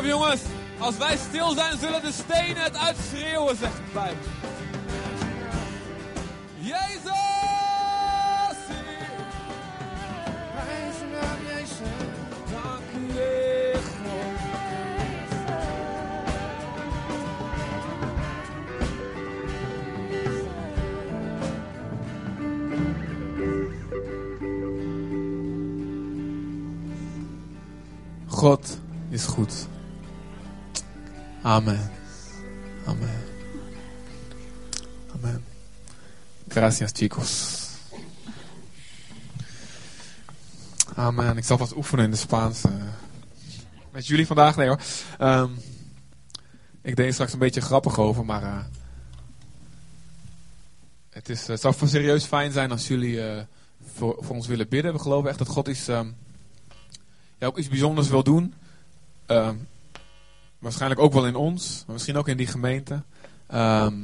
op jongens. Als wij stil zijn, zullen de stenen het uitschreeuwen, zegt de Bijbel. Jezus! Dank u. God is goed. Amen. Amen. Amen. Gracias, chicos. Amen. Ik zal wat oefenen in de Spaans. eh. Met jullie vandaag? Nee hoor. Ehm, ik deed straks een beetje grappig over, maar eh, het, is, het zou voor serieus fijn zijn als jullie eh, voor, voor ons willen bidden. We geloven echt dat God iets, ehm, ja, ook iets bijzonders wil doen. Ehm, waarschijnlijk ook wel in ons, misschien ook in die gemeente. Ehm,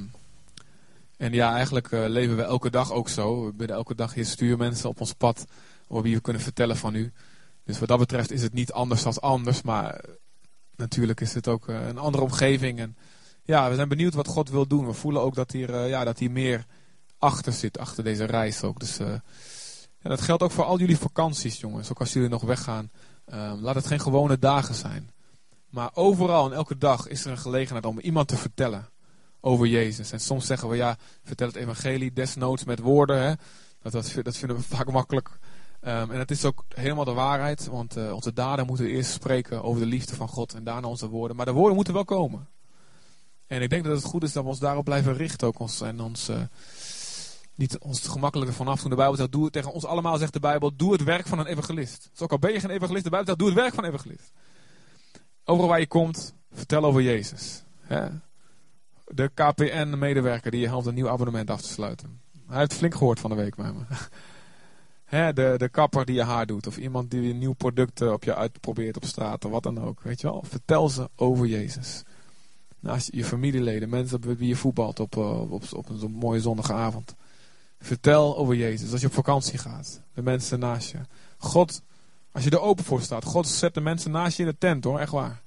en ja, eigenlijk eh, leven we elke dag ook zo. We bidden elke dag, Heer, stuur mensen op ons pad over wie we kunnen vertellen van u. Dus wat dat betreft is het niet anders dan anders, maar eh, natuurlijk is het ook eh, een andere omgeving. En ja, we zijn benieuwd wat God wil doen. We voelen ook dat hier, ja, dat hier meer achter zit, achter deze reis ook. Dus ja, dat geldt ook voor al jullie vakanties, jongens. Ook als jullie nog weggaan. Ehm, laat het geen gewone dagen zijn. Maar overal en elke dag is er een gelegenheid om iemand te vertellen over Jezus. En soms zeggen we, ja, vertel het evangelie desnoods met woorden. Hè? Dat, dat, vinden we vaak makkelijk. Ehm, en dat is ook helemaal de waarheid. Want eh, onze daden moeten eerst spreken over de liefde van God. En daarna onze woorden. Maar de woorden moeten wel komen. En ik denk dat het goed is dat we ons daarop blijven richten. Ook ons, en ons eh, niet ons het gemakkelijke vanaf doen. De Bijbel zegt, doe het tegen ons allemaal, zegt de Bijbel, doe het werk van een evangelist. Dus ook al ben je geen evangelist, de Bijbel zegt, doe het werk van een evangelist. Overal waar je komt, vertel over Jezus. Hè? De KPN-medewerker die je helpt een nieuw abonnement af te sluiten. Hij heeft flink gehoord van de week bij me. Hè, de, de kapper die je haar doet. Of iemand die een nieuw product op je uitprobeert op straat. Of wat dan ook. Weet je wel. Vertel ze over Jezus. Naast je familieleden. Mensen met wie je voetbalt op, eh, op, op een mooie zonnige avond. Vertel over Jezus. Als je op vakantie gaat. De mensen naast je. God, als je er open voor staat. God zet de mensen naast je in de tent hoor. Echt waar.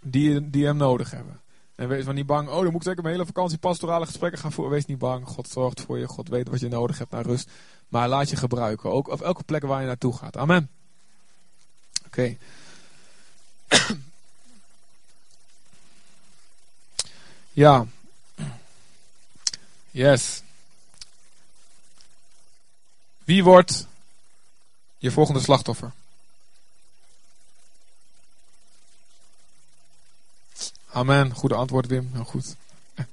Die, die hem nodig hebben. En wees maar niet bang. Oh, dan moet ik zeker mijn hele vakantie pastorale gesprekken gaan voeren. Wees niet bang. God zorgt voor je. God weet wat je nodig hebt naar rust. Maar laat je gebruiken. Ook op elke plek waar je naartoe gaat. Amen. Oké. ja. Yes. Wie wordt je volgende slachtoffer? Amen. Goede antwoord, Wim. Heel goed.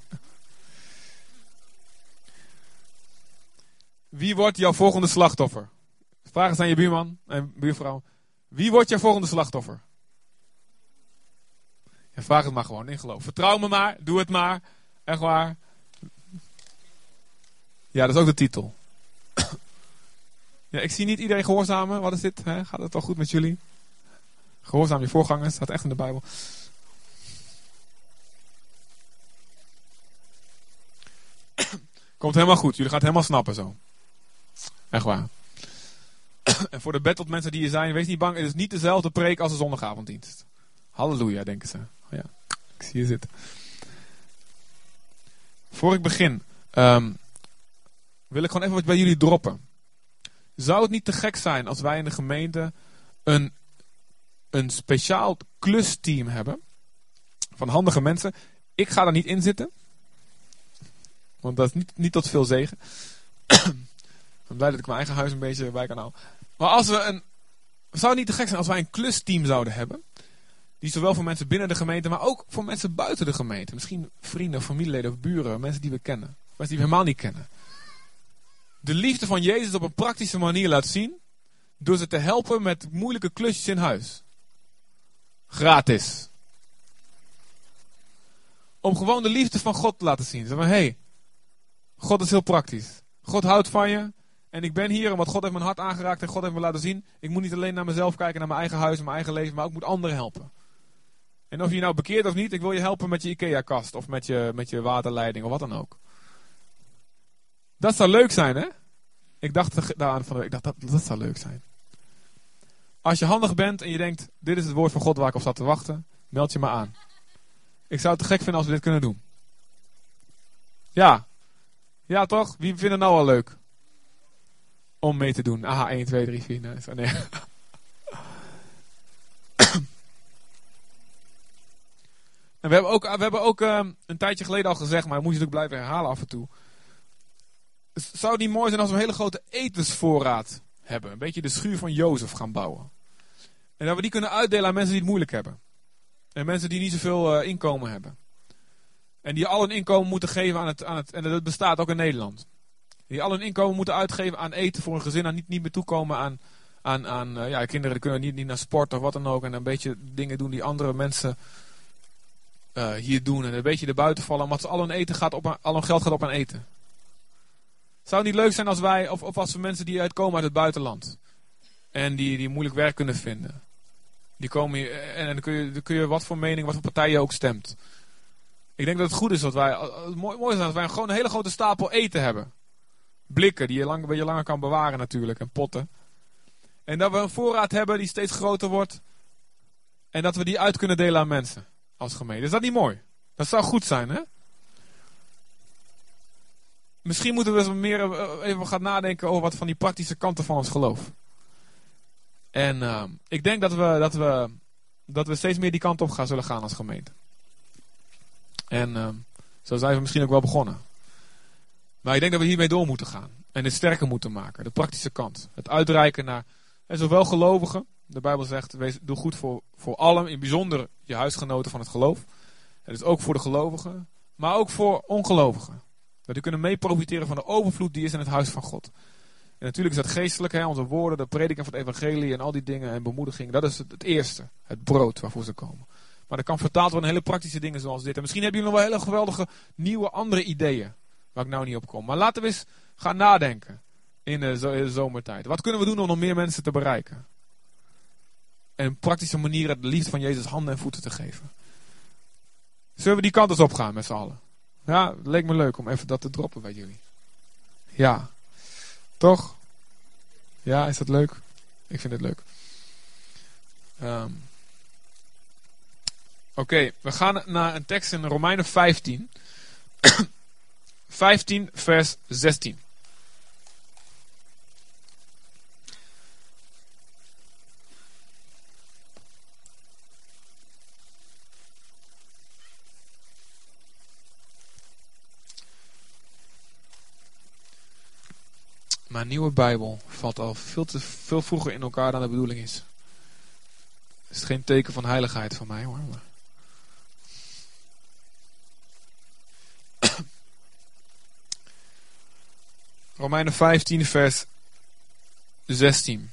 Wie wordt jouw volgende slachtoffer? Vraag eens aan je buurman en buurvrouw. Wie wordt jouw volgende slachtoffer? Ja, vraag het maar gewoon in geloof. Vertrouw me maar. Doe het maar. Echt waar. Ja, dat is ook de titel. Ja, ik zie niet iedereen gehoorzamen. Wat is dit? Gaat het wel goed met jullie? Gehoorzaam je voorgangers. Staat echt in de Bijbel. Komt helemaal goed. Jullie gaan het helemaal snappen zo. Echt waar. en voor de battled mensen die hier zijn, wees niet bang. Het is niet dezelfde preek als de zondagavonddienst. Halleluja, denken ze. Oh ja, ik zie je zitten. Voor ik begin, ehm, wil ik gewoon even wat bij jullie droppen. Zou het niet te gek zijn als wij in de gemeente een, een speciaal klusteam hebben van handige mensen? Ik ga er niet in zitten. Want dat is niet, niet tot veel zegen. ik ben blij dat ik mijn eigen huis een beetje bij kan houden. Maar als we een. Zou het niet te gek zijn als wij een klusteam zouden hebben? Die zowel voor mensen binnen de gemeente, maar ook voor mensen buiten de gemeente. Misschien vrienden, familieleden of buren, mensen die we kennen. Mensen die we helemaal niet kennen. De liefde van Jezus op een praktische manier laat zien. Door ze te helpen met moeilijke klusjes in huis. Gratis. Om gewoon de liefde van God te laten zien. Zeg maar, hey, God is heel praktisch. God houdt van je. En ik ben hier omdat God heeft mijn hart aangeraakt en God heeft me laten zien. Ik moet niet alleen naar mezelf kijken, naar mijn eigen huis en mijn eigen leven, maar ook moet anderen helpen. En of je nou bekeert of niet, ik wil je helpen met je IKEA-kast of met je, met je waterleiding of wat dan ook. Dat zou leuk zijn, hè? Ik dacht daaraan van, ik dacht dat, dat zou leuk zijn. Als je handig bent en je denkt, dit is het woord van God waar ik op zat te wachten, meld je maar aan. Ik zou het te gek vinden als we dit kunnen doen. Ja. Ja, toch? Wie vindt het nou al leuk? Om mee te doen. Aha, 1, 2, 3, 4. Nee. nee. En we hebben ook, we hebben ook um, een tijdje geleden al gezegd, maar moet je natuurlijk blijven herhalen af en toe. Zou niet mooi zijn als we een hele grote etensvoorraad hebben? Een beetje de schuur van Jozef gaan bouwen. En dat we die kunnen uitdelen aan mensen die het moeilijk hebben. En mensen die niet zoveel uh, inkomen hebben. En die al hun inkomen moeten geven aan het, aan het. En dat bestaat ook in Nederland. Die al hun inkomen moeten uitgeven aan eten voor een gezin. En niet, niet meer toekomen aan. aan, aan uh, ja, kinderen kunnen niet, niet naar sport of wat dan ook. En een beetje dingen doen die andere mensen uh, hier doen. En een beetje erbuiten vallen. Omdat al hun, eten gaat op, al hun geld gaat op aan eten. Zou het niet leuk zijn als wij. Of, als we mensen die uitkomen uit het buitenland. En die, die moeilijk werk kunnen vinden. Die komen hier. En, en dan, kun je, dan kun je wat voor mening, wat voor partij je ook stemt. Ik denk dat het goed is dat wij. Het mooi, mooi is dat wij gewoon een hele grote stapel eten hebben. Blikken die je lang, beetje langer kan bewaren natuurlijk. En potten. En dat we een voorraad hebben die steeds groter wordt. En dat we die uit kunnen delen aan mensen. Als gemeente. Is dat niet mooi? Dat zou goed zijn, hè? Misschien moeten we eens meer eh, even gaan nadenken over wat van die praktische kanten van ons geloof. En uh, ik denk dat we, dat, we, dat we steeds meer die kant op gaan zullen gaan als gemeente. En uh, zo zijn we misschien ook wel begonnen. Maar ik denk dat we hiermee door moeten gaan. En dit sterker moeten maken. De praktische kant. Het uitreiken naar en zowel gelovigen. De Bijbel zegt, doe goed voor, voor allen. In bijzonder je huisgenoten van het geloof. Het is ook voor de gelovigen. Maar ook voor ongelovigen. Dat die kunnen mee profiteren van de overvloed die is in het huis van God. En natuurlijk is dat geestelijk, hè, onze woorden, de prediking van het evangelie en al die dingen en bemoediging. Dat is het, eerste, het brood waarvoor ze komen. Maar dat kan vertaald worden in hele praktische dingen zoals dit. En misschien hebben jullie nog wel hele geweldige nieuwe andere ideeën. Waar ik nou niet op kom. Maar laten we eens gaan nadenken in de, zomertijd. Wat kunnen we doen om nog meer mensen te bereiken? En praktische manieren de liefde van Jezus handen en voeten te geven. Zullen we die kant eens op gaan met z'n allen? Ja, het leek me leuk om even dat te droppen bij jullie. Ja. Toch? Ja, is dat leuk? Ik vind het leuk. Um. Oké, we gaan naar een tekst in Romeinen 15. 15 vers 16. Nieuwe Bijbel valt al veel te veel vroeger in elkaar dan de bedoeling is. Het is geen teken van heiligheid van mij hoor. Maar... Romeinen 15 vers 16.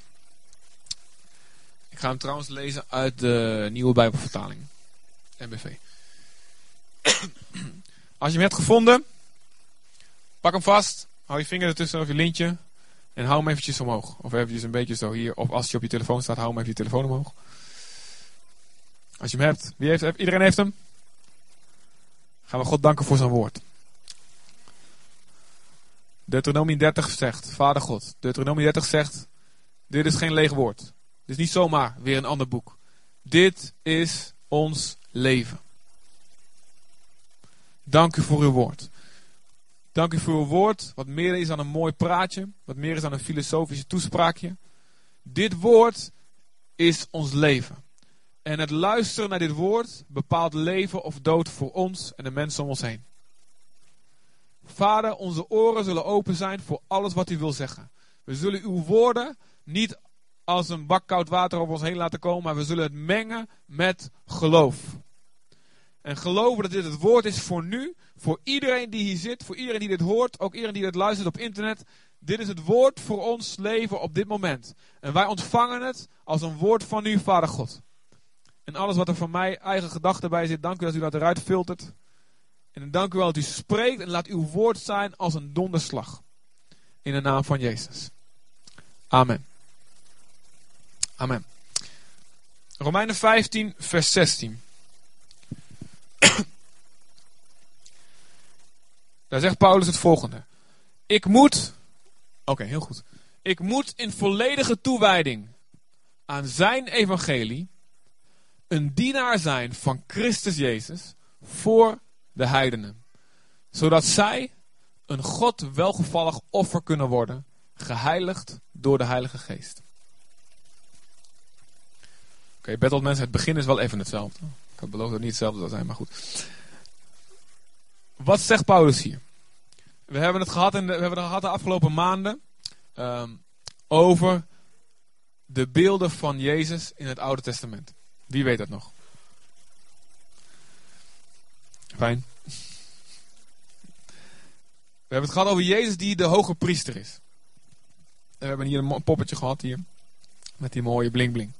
Ik ga hem trouwens lezen uit de nieuwe Bijbelvertaling. MBV. Als je hem hebt gevonden, pak hem vast. Hou je vinger ertussen of je lintje. En hou hem eventjes omhoog. Of eventjes een beetje zo hier. Of als je op je telefoon staat, hou hem even je telefoon omhoog. Als je hem hebt. Wie heeft, iedereen heeft hem? Gaan we God danken voor zijn woord. Deuteronomie 30 zegt, Vader God. Deuteronomie 30 zegt, dit is geen leeg woord. Dit is niet zomaar weer een ander boek. Dit is ons leven. Dank u voor uw woord. Dank u voor uw woord, wat meer is dan een mooi praatje, wat meer is dan een filosofische toespraakje. Dit woord is ons leven. En het luisteren naar dit woord bepaalt leven of dood voor ons en de mensen om ons heen. Vader, onze oren zullen open zijn voor alles wat u wil zeggen. We zullen uw woorden niet als een bak koud water op ons heen laten komen, maar we zullen het mengen met geloof. En geloven dat dit het woord is voor nu, voor iedereen die hier zit, voor iedereen die dit hoort, ook iedereen die dit luistert op internet. Dit is het woord voor ons leven op dit moment. En wij ontvangen het als een woord van u, Vader God. En alles wat er van mij eigen gedachten bij zit, dank u dat u dat eruit filtert. En dank u wel dat u spreekt en laat uw woord zijn als een donderslag. In de naam van Jezus. Amen. Amen. Romeinen 15, vers 16. Daar zegt Paulus het volgende. Ik moet, oké, heel goed. Ik moet in volledige toewijding aan zijn evangelie een dienaar zijn van Christus Jezus voor de heidenen. Zodat zij een God welgevallig offer kunnen worden, geheiligd door de Heilige Geest. Oké, okay, mensen, het begin is wel even hetzelfde. Ik heb beloofd dat het niet hetzelfde zou zijn, maar goed. Wat zegt Paulus hier? We hebben het gehad, in de, we hebben gehad de afgelopen maanden um, over de beelden van Jezus in het Oude Testament. Wie weet dat nog? Fijn. We hebben het gehad over Jezus die de hoge priester is. we hebben hier een poppetje gehad hier. Met die mooie bling bling.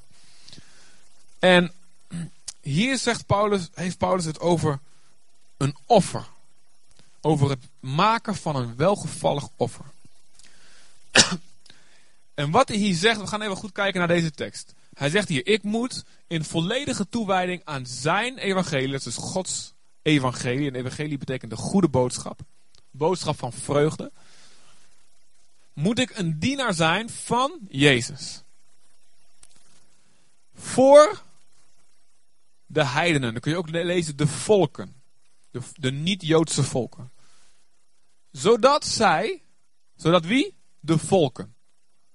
En hier zegt Paulus, heeft Paulus het over een offer. Over het maken van een welgevallig offer. en wat hij hier zegt, we gaan even goed kijken naar deze tekst. Hij zegt hier, ik moet in volledige toewijding aan zijn evangelie, dat is Gods evangelie. En evangelie betekent de goede boodschap. Boodschap van vreugde. Moet ik een dienaar zijn van Jezus. Voor de heidenen. Dan kun je ook lezen de volken. De, de niet-Joodse volken. Zodat zij, zodat wie? De volken.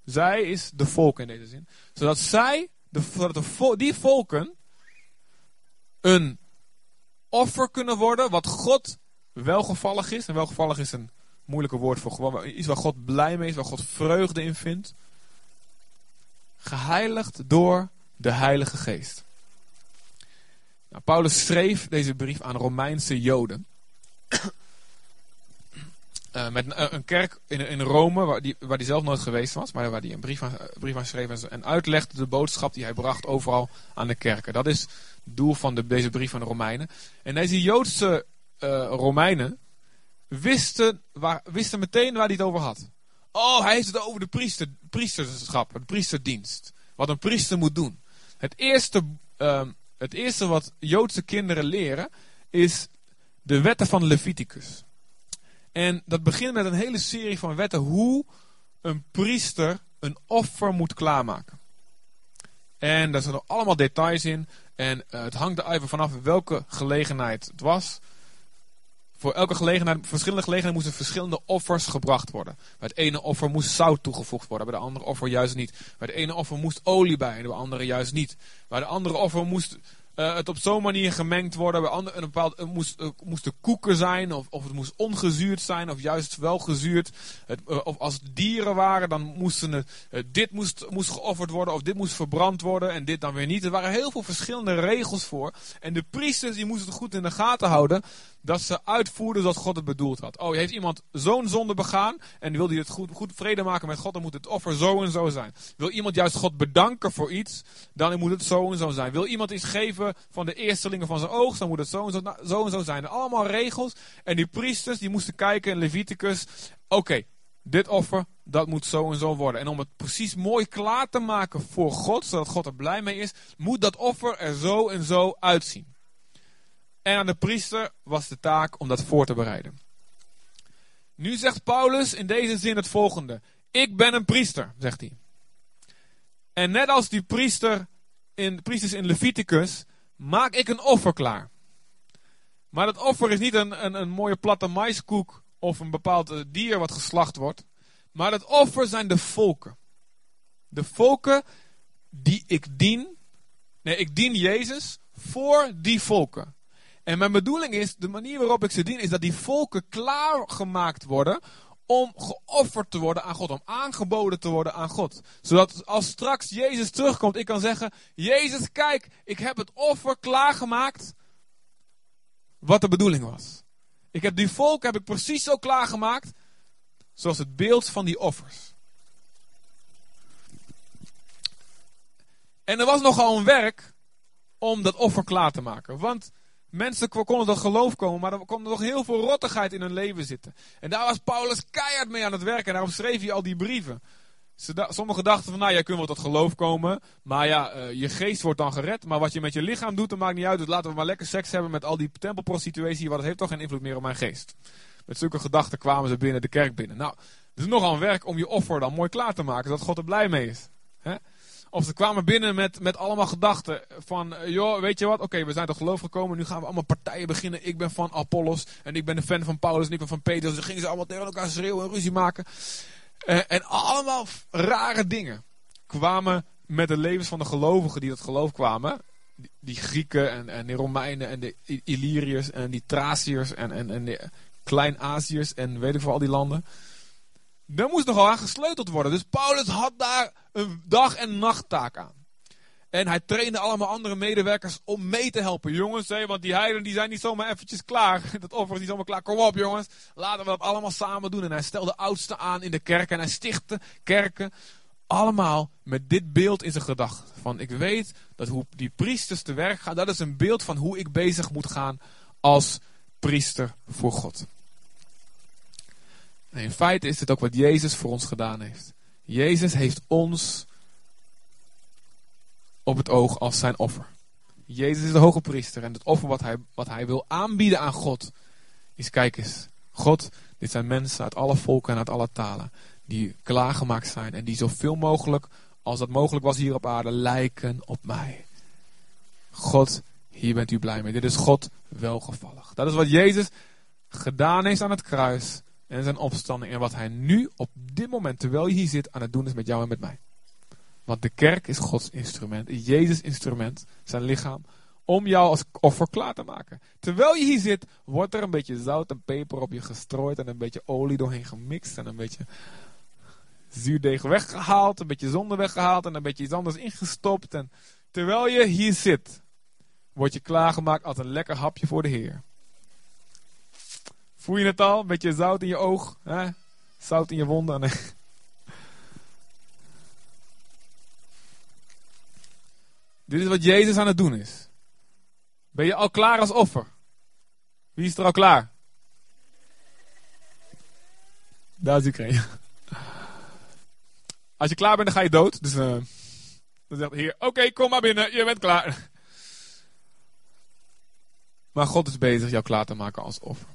Zij is de volken in deze zin. Zodat zij, de, zodat de, die volken, een offer kunnen worden wat God welgevallig is. En welgevallig is een moeilijke woord voor gewoon iets waar God blij mee is, waar God vreugde in vindt. Geheiligd door de Heilige Geest. Nou, Paulus schreef deze brief aan Romeinse Joden. Uh, met een, een, kerk in, in Rome, waar die, waar die zelf nooit geweest was, maar waar hij een brief aan, brief aan schreef en, uitlegde de boodschap die hij bracht overal aan de kerken. Dat is het doel van de, deze brief van de Romeinen. En deze Joodse uh, Romeinen wisten, waar, wisten meteen waar hij het over had. Oh, hij heeft het over de priester, priesterschap, de priesterdienst. Wat een priester moet doen. Het eerste, uh, het eerste wat Joodse kinderen leren is de wetten van Leviticus. En dat begint met een hele serie van wetten hoe een priester een offer moet klaarmaken. En daar zitten allemaal details in. En uh, het hangt er even vanaf welke gelegenheid het was. Voor elke gelegenheid, verschillende gelegenheden moesten verschillende offers gebracht worden. Bij het ene offer moest zout toegevoegd worden, bij de andere offer juist niet. Bij het ene offer moest olie bij, en bij de andere juist niet. Bij de andere offer moest uh, het op zo'n manier gemengd worden. Bij andere, een bepaald, het moest, uh, moest koeken zijn, of, of het moest ongezuurd zijn, of juist wel gezuurd. Het, of als het dieren waren, dan moesten het, dit moest, moest geofferd worden, of dit moest verbrand worden, en dit dan weer niet. Er waren heel veel verschillende regels voor. En de priesters die moesten het goed in de gaten houden, dat ze uitvoerden zoals God het bedoeld had. Oh, heeft iemand zo'n zonde begaan, en wil hij het goed, goed vrede maken met God, dan moet het offer zo en zo zijn. Wil iemand juist God bedanken voor iets, dan moet het zo en zo zijn. Wil iemand iets geven, van de eerstelingen van zijn oogst, dan moet het zo en zo, zo, en zo zijn. Allemaal regels. En die priesters die moesten kijken in Leviticus. Oké, dit offer, dat moet zo en zo worden. En om het precies mooi klaar te maken voor God, zodat God er blij mee is, moet dat offer er zo en zo uitzien. En aan de priester was de taak om dat voor te bereiden. Nu zegt Paulus in deze zin het volgende. Ik ben een priester, zegt hij. En net als die priester in, priesters in Leviticus, maak ik een offer klaar. Maar dat offer is niet een, een, een mooie platte maiskoek of een bepaald eh, dier wat geslacht wordt. Maar dat offer zijn de volken. De volken die ik dien. Nee, ik dien Jezus voor die volken. En mijn bedoeling is, de manier waarop ik ze dien, is dat die volken klaargemaakt worden om geofferd te worden aan God, om aangeboden te worden aan God. Zodat als straks Jezus terugkomt, ik kan zeggen, Jezus, kijk, ik heb het offer klaargemaakt wat de bedoeling was. Ik heb die volk heb ik precies zo klaargemaakt, zoals het beeld van die offers. En er was nogal een werk om dat offer klaar te maken. Want Mensen konden tot geloof komen, maar er kwam nog heel veel rottigheid in hun leven zitten. En daar was Paulus keihard mee aan het werken. En daarom schreef hij al die brieven. Sommigen dachten van, nou, jij kunt wel tot geloof komen. Maar ja, uh, je geest wordt dan gered. Maar wat je met je lichaam doet, dat maakt niet uit. Dus laten we maar lekker seks hebben met al die tempelprostitutie. Want dat heeft toch geen invloed meer op mijn geest. Met zulke gedachten kwamen ze binnen de kerk binnen. Nou, het is nogal een werk om je offer dan mooi klaar te maken. Zodat God er blij mee is. Of ze kwamen binnen met, met allemaal gedachten van, eh, joh, weet je wat, oké, we zijn tot geloof gekomen, nu gaan we allemaal partijen beginnen. Ik ben van Apollos en ik ben de fan van Paulus en ik ben van Petrus. Dus dan gingen ze allemaal tegen elkaar schreeuwen en ruzie maken. Eh, en allemaal rare dingen kwamen met de levens van de gelovigen die dat geloof kwamen. Die, die Grieken en, en de Romeinen en de Illyriërs en die Thraciërs en, en, en de Klein-Aziërs en weet ik veel al die landen. Daar moest nogal aan gesleuteld worden. Dus Paulus had daar een dag- en nachttaak aan. En hij trainde allemaal andere medewerkers om mee te helpen. Jongens, hè, want die heiden die zijn niet zomaar eventjes klaar. Dat offer is niet zomaar klaar. Kom op jongens, laten we dat allemaal samen doen. En hij stelde oudsten aan in de kerk en hij stichtte kerken. Allemaal met dit beeld in zijn gedachten. Van ik weet dat hoe die priesters te werk gaan, dat is een beeld van hoe ik bezig moet gaan als priester voor God. In feite is het ook wat Jezus voor ons gedaan heeft. Jezus heeft ons op het oog als zijn offer. Jezus is de hoge priester en het offer wat hij, wat hij wil aanbieden aan God is, kijk eens, God, dit zijn mensen uit alle volken en uit alle talen die klaargemaakt zijn en die zoveel mogelijk, als dat mogelijk was hier op aarde, lijken op mij. God, hier bent u blij mee. Dit is God welgevallig. Dat is wat Jezus gedaan heeft aan het kruis en zijn opstanding en wat hij nu op dit moment, terwijl je hier zit, aan het doen is met jou en met mij. Want de kerk is Gods instrument, Jezus instrument, zijn lichaam, om jou als offer klaar te maken. Terwijl je hier zit, wordt er een beetje zout en peper op je gestrooid en een beetje olie doorheen gemixt en een beetje zuurdeeg weggehaald, een beetje zonde weggehaald en een beetje iets anders ingestopt. En terwijl je hier zit, word je klaargemaakt als een lekker hapje voor de Heer. Voel je het al? Beetje zout in je oog, hè? zout in je wonden. Dit is wat Jezus aan het doen is. Ben je al klaar als offer? Wie is er al klaar? Daar is Ukraine. Als je klaar bent, dan ga je dood. Dus uh, dan zegt de Heer: Oké, kom maar binnen, je bent klaar. Maar God is bezig jou klaar te maken als offer.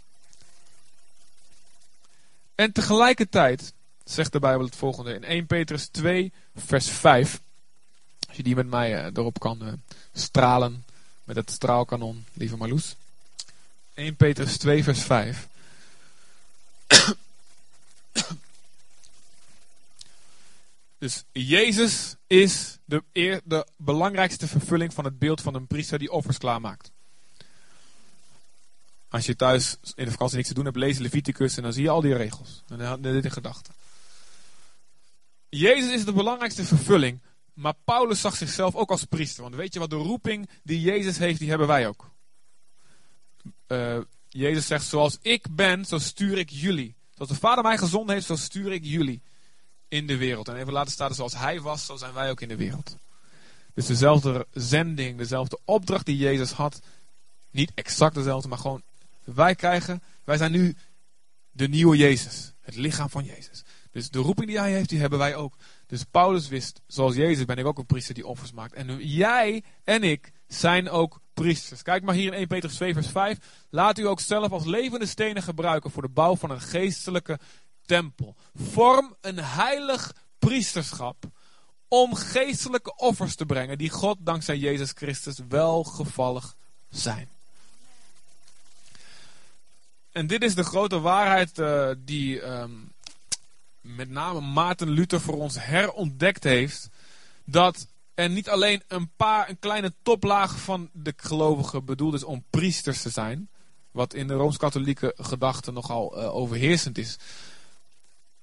En tegelijkertijd zegt de Bijbel het volgende in 1 Petrus 2, vers 5. Als je die met mij uh, erop kan uh, stralen met het straalkanon, lieve Marloes. 1 Petrus 2, vers 5. Dus Jezus is de, de belangrijkste vervulling van het beeld van een priester die offers klaarmaakt. Als je thuis in de vakantie niks te doen hebt, lees Leviticus en dan zie je al die regels. En dan dit in gedachten. Jezus is de belangrijkste vervulling, maar Paulus zag zichzelf ook als priester. Want weet je wat de roeping die Jezus heeft, die hebben wij ook. Uh, Jezus zegt, zoals ik ben, zo stuur ik jullie. Zoals de Vader mij gezonden heeft, zo stuur ik jullie in de wereld. En even laten staan, zoals hij was, zo zijn wij ook in de wereld. Dus dezelfde zending, dezelfde opdracht die Jezus had. Niet exact dezelfde, maar gewoon wij krijgen, wij zijn nu de nieuwe Jezus. Het lichaam van Jezus. Dus de roeping die hij heeft, die hebben wij ook. Dus Paulus wist, zoals Jezus ben ik ook een priester die offers maakt. En jij en ik zijn ook priesters. Kijk maar hier in 1 Petrus 2 vers 5. Laat u ook zelf als levende stenen gebruiken voor de bouw van een geestelijke tempel. Vorm een heilig priesterschap om geestelijke offers te brengen die God dankzij Jezus Christus welgevallig zijn. En dit is de grote waarheid uh, die um, met name Maarten Luther voor ons herontdekt heeft. Dat er niet alleen een paar, een kleine toplaag van de gelovigen bedoeld is om priesters te zijn. Wat in de Rooms-Katholieke gedachte nogal uh, overheersend is.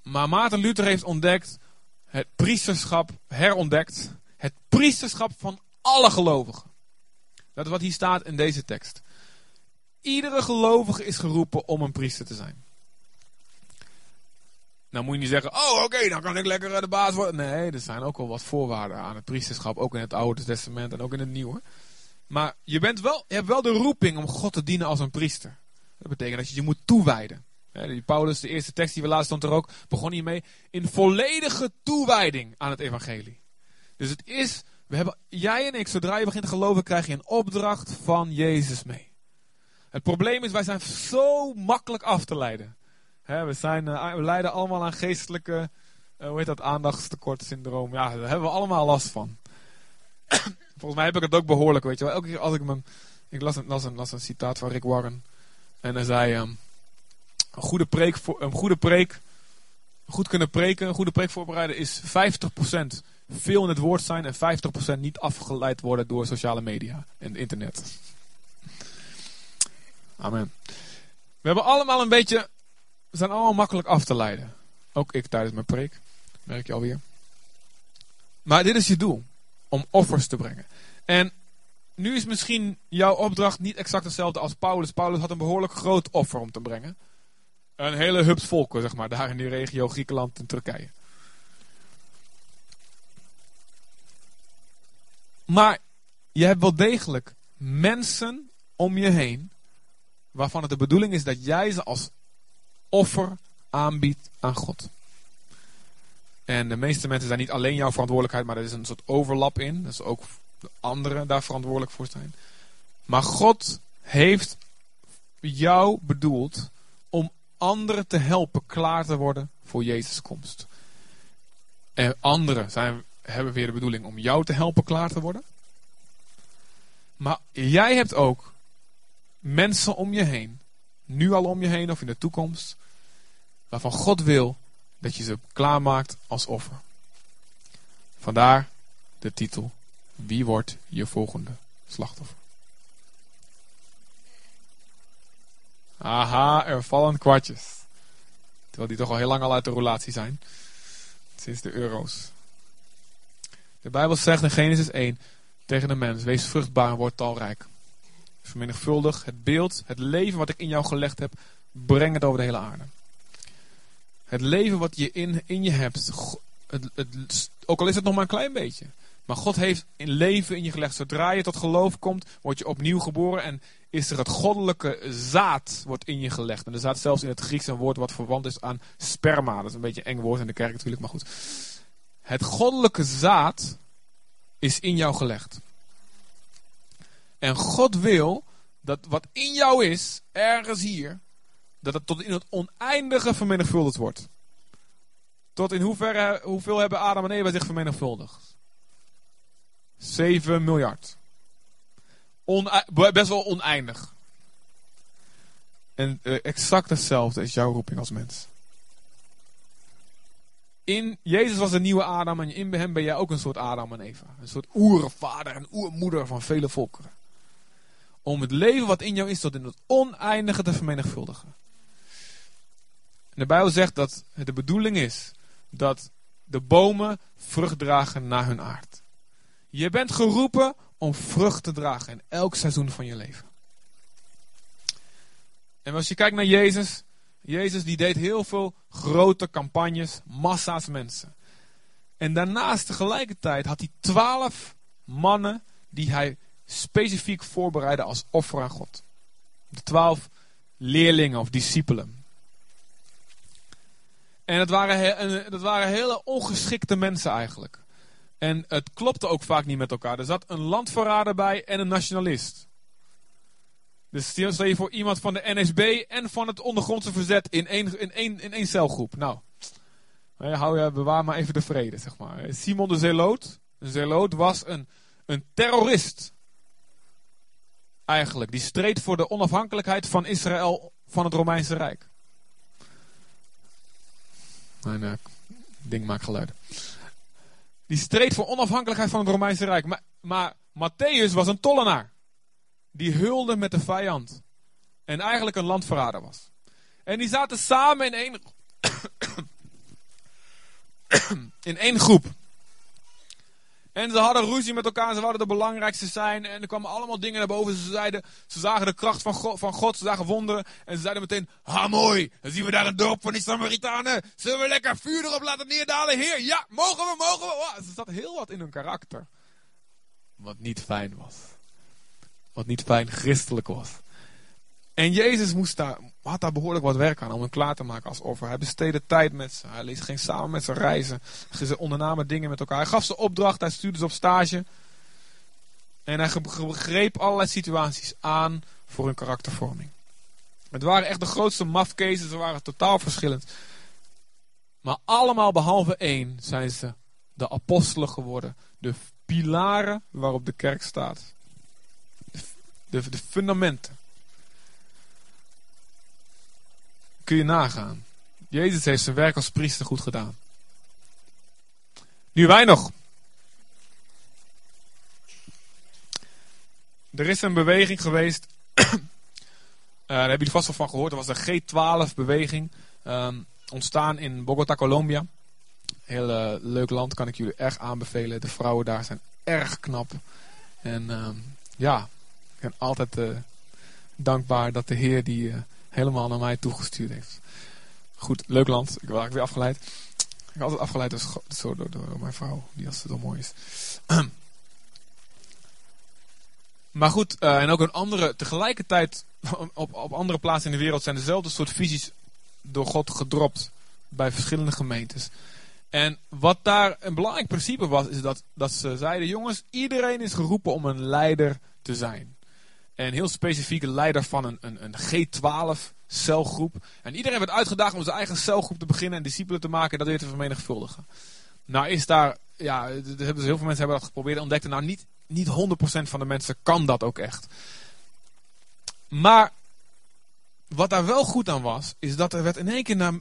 Maar Maarten Luther heeft ontdekt, het priesterschap herontdekt, het priesterschap van alle gelovigen. Dat is wat hier staat in deze tekst. Iedere gelovige is geroepen om een priester te zijn. Nou moet je niet zeggen, oh oké, dan kan ik lekker de baas worden. Nee, er zijn ook wel wat voorwaarden aan het priesterschap, ook in het Oude Testament en ook in het Nieuwe. Maar je, bent wel, je hebt wel de roeping om God te dienen als een priester. Dat betekent dat je je moet toewijden. Paulus, de eerste tekst die we lazen stond er ook, begon hiermee in volledige toewijding aan het evangelie. Dus het is, we hebben, jij en ik, zodra je begint te geloven, krijg je een opdracht van Jezus mee. Het probleem is, wij zijn zo makkelijk af te leiden. we, zijn, uh, we lijden allemaal aan geestelijke, uh, hoe heet dat, aandachtstekort syndroom. Ja, daar hebben we allemaal last van. Volgens mij heb ik het ook behoorlijk, weet je wel. Elke keer als ik me... Ik las een, las een, las een citaat van Rick Warren. En hij zei... ehm, een goede preek, voor, een goede preek... Goed kunnen preken, een goede preek voorbereiden is 50% veel in het woord zijn en 50% niet afgeleid worden door sociale media en internet. Amen. We hebben allemaal een beetje, we zijn allemaal makkelijk af te leiden. Ook ik tijdens mijn preek, merk je alweer. Maar dit is je doel, om offers te brengen. En nu is misschien jouw opdracht niet exact hetzelfde als Paulus. Paulus had een behoorlijk groot offer om te brengen. Een hele hubs volken, zeg maar, daar in die regio Griekenland en Turkije. Maar je hebt wel degelijk mensen om je heen waarvan het de bedoeling is dat jij ze als offer aanbiedt aan God. En de meeste mensen zijn niet alleen jouw verantwoordelijkheid, maar er is een soort overlap in. Dat is ook de anderen daar verantwoordelijk voor zijn. Maar God heeft jou bedoeld om anderen te helpen klaar te worden voor Jezus' komst. En anderen zijn, hebben weer de bedoeling om jou te helpen klaar te worden. Maar jij hebt ook mensen om je heen, nu al om je heen of in de toekomst, waarvan God wil dat je ze klaarmaakt als offer. Vandaar de titel: Wie wordt je volgende slachtoffer? Aha, er vallen kwartjes. Terwijl die toch al heel lang al uit de relatie zijn. Sinds de euro's. De Bijbel zegt in Genesis 1 tegen de mens: Wees vruchtbaar en word talrijk. Vermenigvuldig het beeld, het leven wat ik in jou gelegd heb, breng het over de hele aarde. Het leven wat je in, in je hebt, het, het, ook al is het nog maar een klein beetje. Maar God heeft een leven in je gelegd. Zodra je tot geloof komt, word je opnieuw geboren en is er het goddelijke zaad wordt in je gelegd. En er staat zelfs in het Grieks een woord wat verwant is aan sperma. Dat is een beetje een eng woord in de kerk natuurlijk, maar goed. Het goddelijke zaad is in jou gelegd. En God wil dat wat in jou is, ergens hier, dat het tot in het oneindige vermenigvuldigd wordt. Tot in hoeverre, hoeveel hebben Adam en Eva zich vermenigvuldigd? 7 miljard. best wel oneindig. En uh, exact hetzelfde is jouw roeping als mens. In Jezus was een nieuwe Adam en in hem ben jij ook een soort Adam en Eva. Een soort oervader en oermoeder van vele volkeren. Om het leven wat in jou is tot in het oneindige te vermenigvuldigen. En de Bijbel zegt dat de bedoeling is dat de bomen vrucht dragen naar hun aard. Je bent geroepen om vrucht te dragen in elk seizoen van je leven. En als je kijkt naar Jezus, Jezus die deed heel veel grote campagnes, massa's mensen. En daarnaast tegelijkertijd had hij twaalf mannen die hij specifiek voorbereidde als offer aan God. De twaalf leerlingen of discipelen. En dat waren, dat waren hele ongeschikte mensen eigenlijk. En het klopte ook vaak niet met elkaar. Er zat een landverrader bij en een nationalist. Dus stel je voor iemand van de NSB en van het ondergrondse verzet in één, in één, in één celgroep. Nou, hou je, bewaar maar even de vrede, zeg maar. Simon de Zeloot. Zeloot was een, een terrorist. Eigenlijk. Die streed voor de onafhankelijkheid van Israël van het Romeinse Rijk. Mijn uh, ding maakt geluiden. Die streed voor onafhankelijkheid van het Romeinse Rijk. Maar, maar Matthäus was een tollenaar. Die hulde met de vijand. En eigenlijk een landverrader was. En die zaten samen in één, in één groep. En ze hadden ruzie met elkaar, ze wilden de belangrijkste zijn. En er kwamen allemaal dingen naar boven. Ze, zeiden, ze zagen de kracht van God, van God, ze zagen wonderen. En ze zeiden meteen, ha mooi, dan zien we daar een dorp van die Samaritanen. Zullen we lekker vuur erop laten neerdalen? Heer, ja, mogen we, mogen we. Wow, ze zat heel wat in hun karakter. Wat niet fijn was. Wat niet fijn christelijk was. En Jezus moest daar, had daar behoorlijk wat werk aan om hem klaar te maken als offer. Hij besteedde tijd met ze. Hij ging samen met ze reizen. Ze ondernamen dingen met elkaar. Hij gaf ze opdracht. Hij stuurde ze op stage. En hij greep allerlei situaties aan voor hun karaktervorming. Het waren echt de grootste mafkezen. Ze waren totaal verschillend. Maar allemaal behalve één zijn ze de apostelen geworden. De pilaren waarop de kerk staat. De, de, fundamenten. Kun je nagaan. Jezus heeft zijn werk als priester goed gedaan. Nu wij nog. Er is een beweging geweest. uh, daar hebben jullie vast wel van gehoord. Er was de G12-beweging. Um, ontstaan in Bogota, Colombia. Heel uh, leuk land, kan ik jullie erg aanbevelen. De vrouwen daar zijn erg knap. En um, ja, ik ben altijd uh, dankbaar dat de Heer die helemaal naar mij toegestuurd heeft. Goed, leuk land. Ik ben weer afgeleid. Ik ben altijd afgeleid door, door, mijn vrouw, die als het zo mooi is. maar goed, en ook een andere, tegelijkertijd op, op andere plaatsen in de wereld zijn dezelfde soort visies door God gedropt bij verschillende gemeentes. En wat daar een belangrijk principe was, is dat, dat ze zeiden: jongens, iedereen is geroepen om een leider te zijn. En heel specifiek leider van een, een, een G12 celgroep. En iedereen werd uitgedaagd om zijn eigen celgroep te beginnen en discipelen te maken en dat weer te vermenigvuldigen. Nou is daar, ja, hebben heel veel mensen hebben dat geprobeerd en ontdekten, nou niet, niet 100% van de mensen kan dat ook echt. Maar wat daar wel goed aan was, is dat er werd in één keer naar,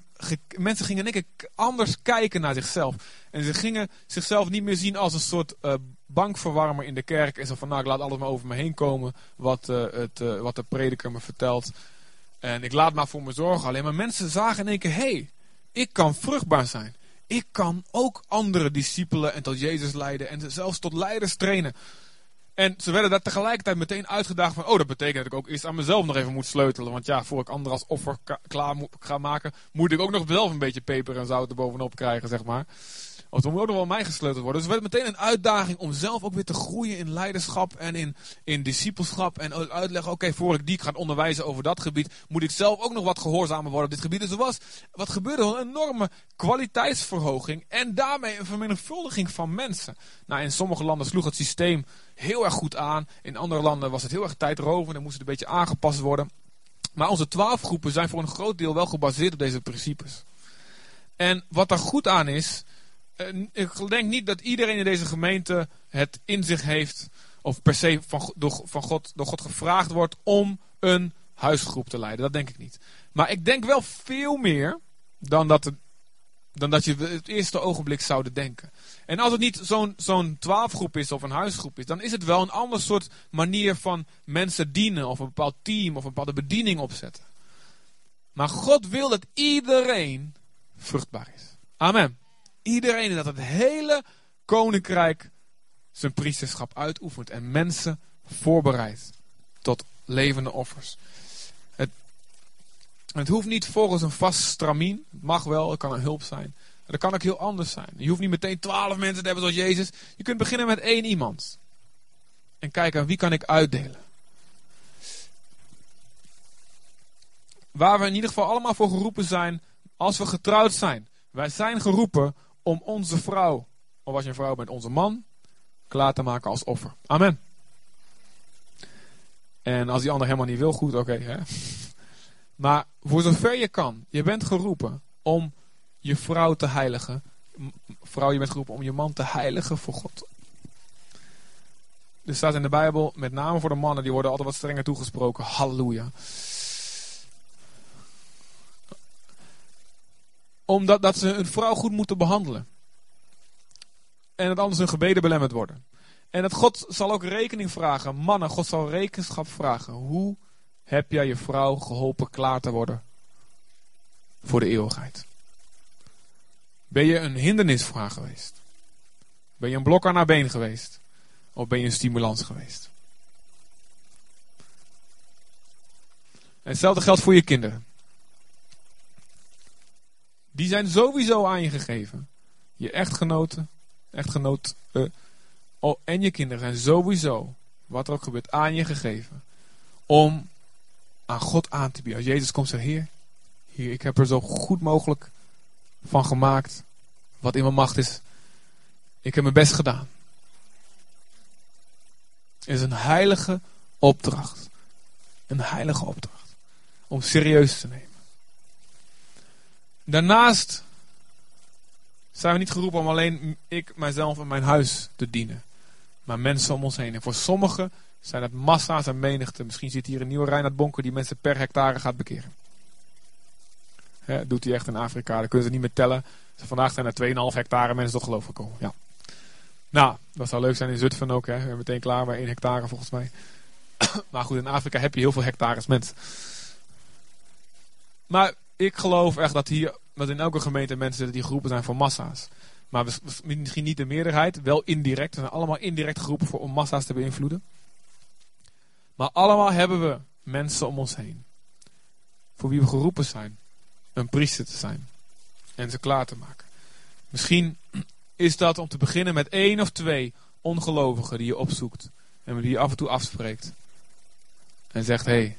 mensen gingen in één keer anders kijken naar zichzelf. En ze gingen zichzelf niet meer zien als een soort uh, bankverwarmer in de kerk. En zo van, nou ik laat alles maar over me heen komen wat, uh, het, uh, wat de prediker me vertelt. En ik laat maar voor me zorgen alleen. Maar mensen zagen in één keer, hey, ik kan vruchtbaar zijn. Ik kan ook andere discipelen en tot Jezus leiden en zelfs tot leiders trainen. En ze werden daar tegelijkertijd meteen uitgedaagd van, oh dat betekent dat ik ook eerst aan mezelf nog even moet sleutelen. Want ja, voor ik anderen als offer klaar moet, ga maken, moet ik ook nog zelf een beetje peper en zout er bovenop krijgen, zeg maar. Of dan moet ook nog wel mij gesleuteld worden. Dus het werd meteen een uitdaging om zelf ook weer te groeien in leiderschap en in, in discipelschap. En uitleggen, oké, voor ik die ga onderwijzen over dat gebied, moet ik zelf ook nog wat gehoorzamer worden op dit gebied. Dus er was, wat gebeurde, een enorme kwaliteitsverhoging en daarmee een vermenigvuldiging van mensen. Nou, in sommige landen sloeg het systeem heel erg goed aan. In andere landen was het heel erg tijdrovend en moest het een beetje aangepast worden. Maar onze twaalf groepen zijn voor een groot deel wel gebaseerd op deze principes. En wat er goed aan is, ik denk niet dat iedereen in deze gemeente het in zich heeft, of per se van, door, van God, door God gevraagd wordt om een huisgroep te leiden. Dat denk ik niet. Maar ik denk wel veel meer dan dat, dan dat je het eerste ogenblik zouden denken. En als het niet zo'n zo'n twaalfgroep is of een huisgroep is, dan is het wel een ander soort manier van mensen dienen of een bepaald team of een bepaalde bediening opzetten. Maar God wil dat iedereen vruchtbaar is. Amen. Iedereen dat het hele koninkrijk zijn priesterschap uitoefent en mensen voorbereidt tot levende offers. Het, het hoeft niet volgens een vast stramien. Het mag wel, het kan een hulp zijn. Maar dat kan ook heel anders zijn. Je hoeft niet meteen twaalf mensen te hebben zoals Jezus. Je kunt beginnen met één iemand. En kijken, wie kan ik uitdelen? Waar we in ieder geval allemaal voor geroepen zijn, als we getrouwd zijn. Wij zijn geroepen om onze vrouw, of als je een vrouw bent, onze man, klaar te maken als offer. Amen. En als die ander helemaal niet wil, goed, oké. maar voor zover je kan, je bent geroepen om je vrouw te heiligen. Vrouw, je bent geroepen om je man te heiligen voor God. Er staat in de Bijbel, met name voor de mannen, die worden altijd wat strenger toegesproken. Halleluja. Omdat dat ze een vrouw goed moeten behandelen. En dat anders hun gebeden belemmerd worden. En dat God zal ook rekening vragen. Mannen, God zal rekenschap vragen. Hoe heb jij je vrouw geholpen klaar te worden voor de eeuwigheid? Ben je een hindernis voor haar geweest? Ben je een blok aan haar been geweest? Of ben je een stimulans geweest? En hetzelfde geldt voor je kinderen. Die zijn sowieso aan je gegeven. Je echtgenoten, echtgenoot uh, oh, en je kinderen zijn sowieso, wat er ook gebeurt, aan je gegeven. Om aan God aan te bieden. Als Jezus komt zegt, Heer, hier, ik heb er zo goed mogelijk van gemaakt. Wat in mijn macht is. Ik heb mijn best gedaan. Het is een heilige opdracht. Een heilige opdracht. Om serieus te nemen. Daarnaast zijn we niet geroepen om alleen ik, mijzelf en mijn huis te dienen. maar mensen om ons heen. En voor sommigen zijn het massa's en menigte. Misschien zit hier een nieuwe Reinhard Bonker die mensen per hectare gaat bekeren. Hè, doet hij echt in Afrika, dan kunnen ze niet meer tellen. Vandaag zijn er 2,5 hectare mensen tot geloof gekomen. Ja. Nou, dat zou leuk zijn in Zutphen ook. Hè. We zijn meteen klaar bij 1 hectare volgens mij. maar goed, in Afrika heb je heel veel hectares mensen. Maar ik geloof echt dat hier, dat in elke gemeente mensen die geroepen zijn voor massa's. Maar misschien niet de meerderheid, wel indirect. We zijn allemaal indirect geroepen voor om massa's te beïnvloeden. Maar allemaal hebben we mensen om ons heen. Voor wie we geroepen zijn. Een priester te zijn. En ze klaar te maken. Misschien is dat om te beginnen met één of twee ongelovigen die je opzoekt. En die je af en toe afspreekt. En zegt, hé, hey,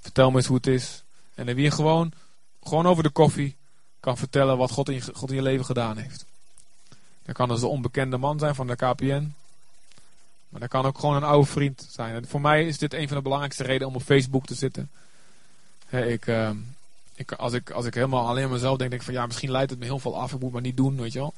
vertel me eens hoe het is. En wie je gewoon, gewoon over de koffie kan vertellen wat God in, je, God in je leven gedaan heeft. Dat kan dus de onbekende man zijn van de KPN. Maar dat kan ook gewoon een oude vriend zijn. En voor mij is dit een van de belangrijkste redenen om op Facebook te zitten. ik, uh, ik, als, ik, als ik helemaal alleen aan mezelf denk, denk ik van ja, misschien leidt het me heel veel af. Ik moet maar niet doen, weet je wel.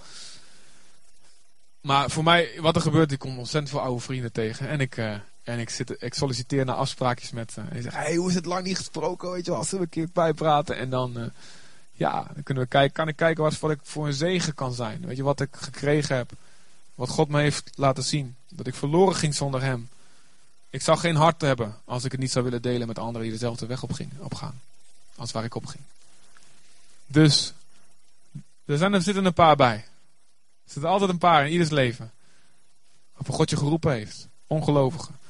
Maar voor mij, wat er gebeurt, ik kom ontzettend veel oude vrienden tegen. En ik, uh, en ik, zit, ik solliciteer naar afspraakjes met. Uh, en zeg, hey, hoe is het lang niet gesproken, weet je wel. Als we een keer bijpraten. En dan, uh, ja, dan kunnen we kijken, kan ik kijken wat, wat ik voor een zegen kan zijn. Weet je, wat ik gekregen heb. Wat God me heeft laten zien. Dat ik verloren ging zonder hem. Ik zou geen hart hebben als ik het niet zou willen delen met anderen die dezelfde weg op, ging, op gaan. Als waar ik op ging. Dus, er, zijn, er zitten een paar bij. Er zitten altijd een paar in ieders leven. Waarvoor God je geroepen heeft. Ongelovigen.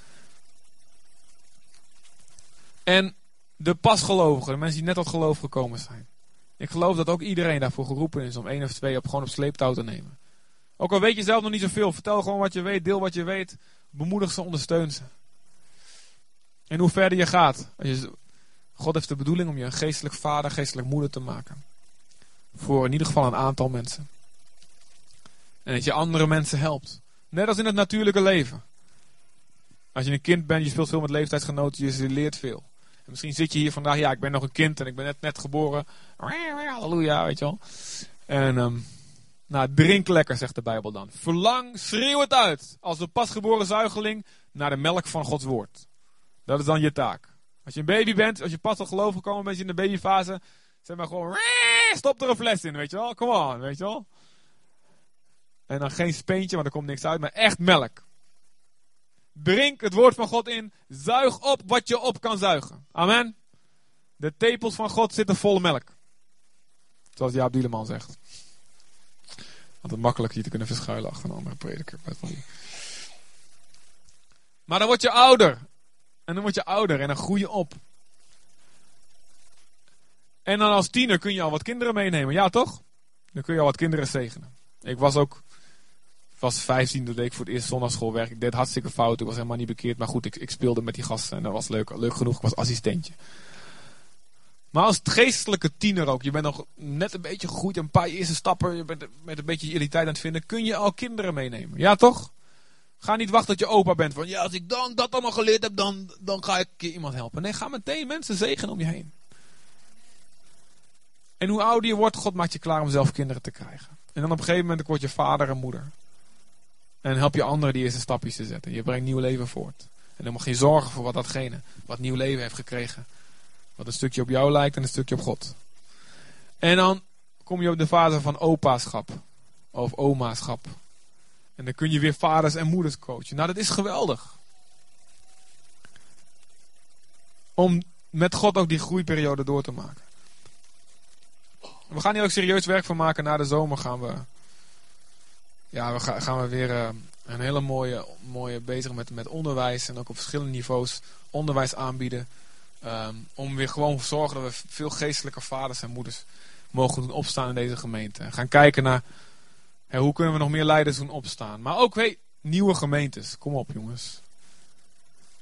En de pasgelovigen, de mensen die net tot geloof gekomen zijn. Ik geloof dat ook iedereen daarvoor geroepen is om één of twee op, gewoon op sleeptouw te nemen. Ook al weet je zelf nog niet zoveel, vertel gewoon wat je weet, deel wat je weet. Bemoedig ze, ondersteun ze. En hoe verder je gaat. God heeft de bedoeling om je een geestelijk vader, geestelijk moeder te maken. Voor in ieder geval een aantal mensen. En dat je andere mensen helpt. Net als in het natuurlijke leven. Als je een kind bent, je speelt veel met leeftijdsgenoten, je leert veel. En misschien zit je hier vandaag, ja, ik ben nog een kind en ik ben net, net geboren. Halleluja, weet je wel. En um, nou, drink lekker, zegt de Bijbel dan. Verlang, schreeuw het uit, als een pasgeboren zuigeling, naar de melk van Gods woord. Dat is dan je taak. Als je een baby bent, als je pas al geloof gekomen bent in de babyfase, zeg maar gewoon, stop er een fles in, weet je wel. Come on, weet je wel. En dan geen speentje, want er komt niks uit, maar echt melk. Drink het woord van God in. Zuig op wat je op kan zuigen. Amen. De tepels van God zitten vol melk. Zoals Jaap Dieleman zegt. Het makkelijk je te kunnen verschuilen achter een andere prediker. Maar dan word je ouder. En dan word je ouder en dan groei je op. En dan als tiener kun je al wat kinderen meenemen. Ja, toch? Dan kun je al wat kinderen zegenen. Ik was ook was 15 toen ik voor het eerst zondagschoolwerk. Ik deed hartstikke fout. Ik was helemaal niet bekeerd. Maar goed, ik, ik speelde met die gasten en dat was leuk, leuk genoeg. Ik was assistentje. Maar als geestelijke tiener ook, je bent nog net een beetje gegroeid, een paar eerste stappen, je bent met een beetje tijd aan het vinden, kun je al kinderen meenemen. Ja toch? Ga niet wachten tot je opa bent van, ja als ik dan dat allemaal geleerd heb, dan, dan ga ik keer iemand helpen. Nee, ga meteen mensen zegenen om je heen. En hoe ouder je wordt, God maakt je klaar om zelf kinderen te krijgen. En dan op een gegeven moment word je vader en moeder. En help je anderen die eerste stapjes te zetten. Je brengt nieuw leven voort. En dan mag je zorgen voor wat datgene, wat nieuw leven heeft gekregen. Wat een stukje op jou lijkt en een stukje op God. En dan kom je op de fase van opaschap. Of omaschap. En dan kun je weer vaders en moeders coachen. Nou, dat is geweldig. Om met God ook die groeiperiode door te maken. We gaan hier ook serieus werk van maken. Na de zomer gaan we ja, we gaan, we weer uh, een hele mooie, mooie bezig met, met onderwijs en ook op verschillende niveaus onderwijs aanbieden. Um, om weer gewoon te zorgen dat we veel geestelijke vaders en moeders mogen doen opstaan in deze gemeente. Gaan kijken naar hoe kunnen we nog meer leiders doen opstaan. Maar ook weet, nieuwe gemeentes. Kom op jongens.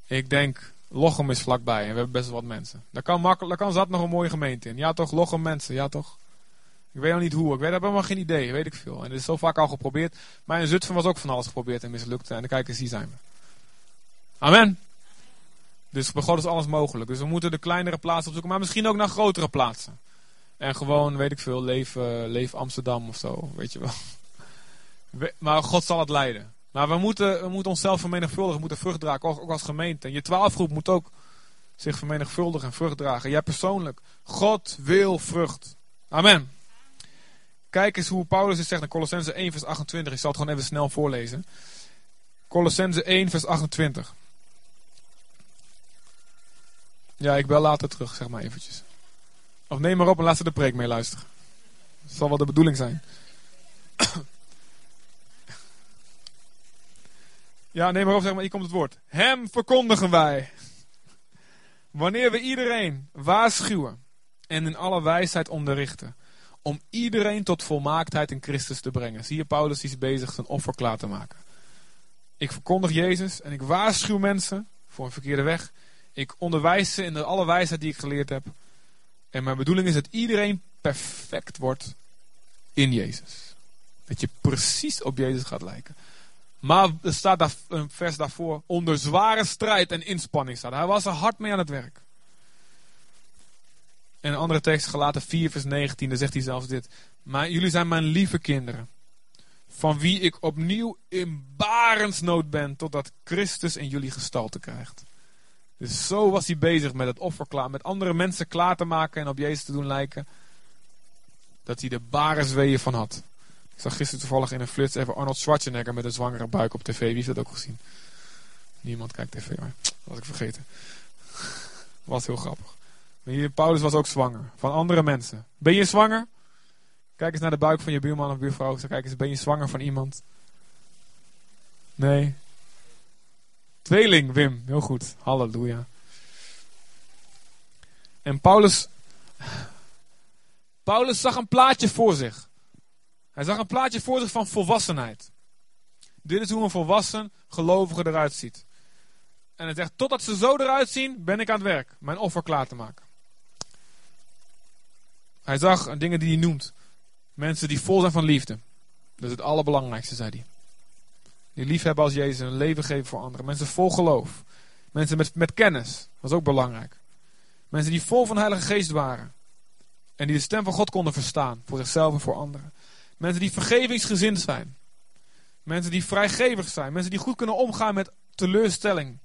Ik denk, Lochem is vlakbij en we hebben best wel wat mensen. Daar kan, makkelijk, daar kan zat nog een mooie gemeente in. Ja toch, Lochem mensen, ja toch. Ik weet nog niet hoe. Ik weet, heb helemaal geen idee. Weet ik veel. En het is zo vaak al geprobeerd. Maar in Zutphen was ook van alles geprobeerd en mislukt. En de kijkers hier zijn we. Amen. Dus bij God is alles mogelijk. Dus we moeten de kleinere plaatsen opzoeken. Maar misschien ook naar grotere plaatsen. En gewoon, weet ik veel, leef, leef Amsterdam of zo. Weet je wel. Maar God zal het leiden. Maar we moeten, we moeten onszelf vermenigvuldigen, we moeten vrucht dragen, ook, ook als gemeente. En je twaalfgroep moet ook zich vermenigvuldigen en vrucht dragen. Jij persoonlijk. God wil vrucht. Amen. Kijk eens hoe Paulus het zegt in Colossense 1 vers 28. Ik zal het gewoon even snel voorlezen. Colossense 1 vers 28. Ja, ik bel later terug, zeg maar eventjes. Of neem maar op en laat ze de preek mee luisteren. Dat zal wel de bedoeling zijn. Ja, neem maar op, zeg maar, hier komt het woord. Hem verkondigen wij. Wanneer we iedereen waarschuwen en in alle wijsheid onderrichten. Om iedereen tot volmaaktheid in Christus te brengen. Zie je, Paulus is bezig zijn offer klaar te maken. Ik verkondig Jezus en ik waarschuw mensen voor een verkeerde weg. Ik onderwijs ze in de alle wijsheid die ik geleerd heb. En mijn bedoeling is dat iedereen perfect wordt in Jezus. Dat je precies op Jezus gaat lijken. Maar er staat daar een vers daarvoor. Onder zware strijd en inspanning staat. Hij was er hard mee aan het werk. In een andere tekst, gelaten 4 vers 19, daar zegt hij zelfs dit. Maar jullie zijn mijn lieve kinderen. Van wie ik opnieuw in barensnood ben. Totdat Christus in jullie gestalte krijgt. Dus zo was hij bezig met het offer klaar. Met andere mensen klaar te maken en op Jezus te doen lijken. Dat hij de barensweeën van had. Ik zag gisteren toevallig in een flits even Arnold Schwarzenegger met een zwangere buik op tv. Wie heeft dat ook gezien? Niemand kijkt tv, maar dat was ik vergeten. was heel grappig. Paulus was ook zwanger. Van andere mensen. Ben je zwanger? Kijk eens naar de buik van je buurman of buurvrouw. Kijk eens, ben je zwanger van iemand? Nee. Tweeling, Wim. Heel goed. Halleluja. En Paulus... Paulus zag een plaatje voor zich. Hij zag een plaatje voor zich van volwassenheid. Dit is hoe een volwassen gelovige eruit ziet. En hij zegt, totdat ze zo eruit zien, ben ik aan het werk. Mijn offer klaar te maken. Hij zag dingen die hij noemt. Mensen die vol zijn van liefde. Dat is het allerbelangrijkste, zei hij. Die liefhebben als Jezus en leven geven voor anderen. Mensen vol geloof. Mensen met, met kennis. Dat is ook belangrijk. Mensen die vol van Heilige Geest waren. En die de stem van God konden verstaan. Voor zichzelf en voor anderen. Mensen die vergevingsgezind zijn. Mensen die vrijgevig zijn. Mensen die goed kunnen omgaan met teleurstelling.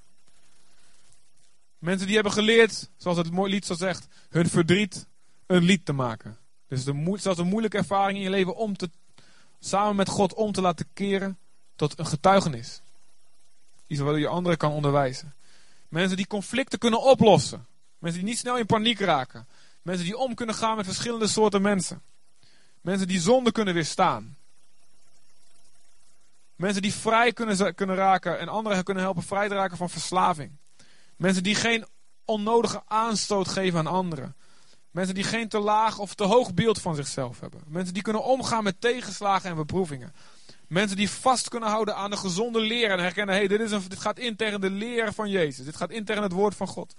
Mensen die hebben geleerd, zoals het lied zo zegt, hun verdriet een lied te maken. Dus de, zelfs een moeilijke ervaring in je leven om te, samen met God om te laten keren tot een getuigenis. Iets waar je anderen kan onderwijzen. Mensen die conflicten kunnen oplossen. Mensen die niet snel in paniek raken. Mensen die om kunnen gaan met verschillende soorten mensen. Mensen die zonde kunnen weerstaan. Mensen die vrij kunnen, kunnen raken en anderen kunnen helpen vrij te raken van verslaving. Mensen die geen onnodige aanstoot geven aan anderen. Mensen die geen te laag of te hoog beeld van zichzelf hebben. Mensen die kunnen omgaan met tegenslagen en beproevingen. Mensen die vast kunnen houden aan de gezonde leer en herkennen: hey, dit, is een, dit gaat in tegen de leer van Jezus. Dit gaat in tegen het woord van God.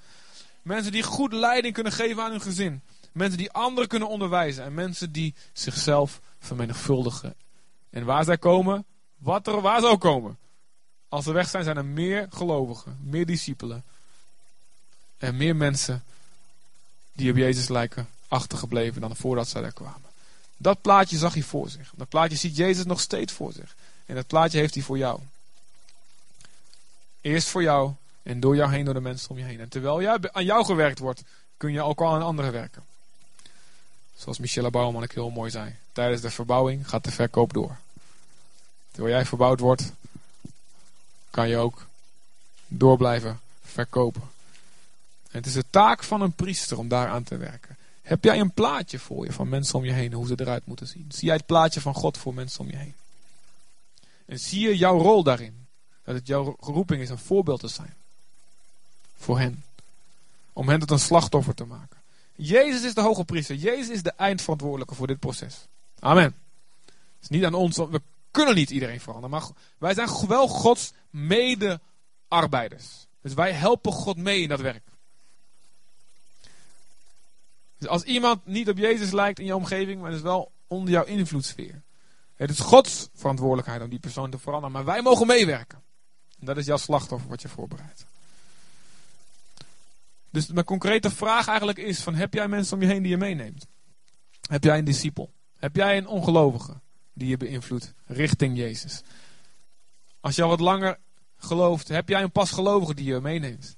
Mensen die goed leiding kunnen geven aan hun gezin. Mensen die anderen kunnen onderwijzen. En mensen die zichzelf vermenigvuldigen. En waar zij komen, wat er waar zou komen. Als ze weg zijn, zijn er meer gelovigen, meer discipelen. En meer mensen die op Jezus lijken achtergebleven dan voordat zij er kwamen. Dat plaatje zag hij voor zich. Dat plaatje ziet Jezus nog steeds voor zich. En dat plaatje heeft hij voor jou. Eerst voor jou en door jou heen, door de mensen om je heen. En terwijl jij, aan jou gewerkt wordt, kun je ook al aan anderen werken. Zoals Michelle Bouwman ik heel mooi zei. Tijdens de verbouwing gaat de verkoop door. Terwijl jij verbouwd wordt, kan je ook door blijven verkopen. Het is de taak van een priester om daaraan te werken. Heb jij een plaatje voor je van mensen om je heen, hoe ze eruit moeten zien? Zie jij het plaatje van God voor mensen om je heen? En zie je jouw rol daarin? Dat het jouw geroeping is een voorbeeld te zijn. Voor hen. Om hen tot een slachtoffer te maken. Jezus is de hoge priester. Jezus is de eindverantwoordelijke voor dit proces. Amen. Het is niet aan ons, we kunnen niet iedereen veranderen. Maar wij zijn wel Gods medearbeiders. Dus wij helpen God mee in dat werk. Als iemand niet op Jezus lijkt in je omgeving, maar is wel onder jouw invloedssfeer. Het is Gods verantwoordelijkheid om die persoon te veranderen, maar wij mogen meewerken. En dat is jouw slachtoffer wat je voorbereidt. Dus mijn concrete vraag eigenlijk is: van, heb jij mensen om je heen die je meeneemt? Heb jij een discipel? Heb jij een ongelovige die je beïnvloedt richting Jezus? Als je al wat langer gelooft, heb jij een pasgelovige die je meeneemt.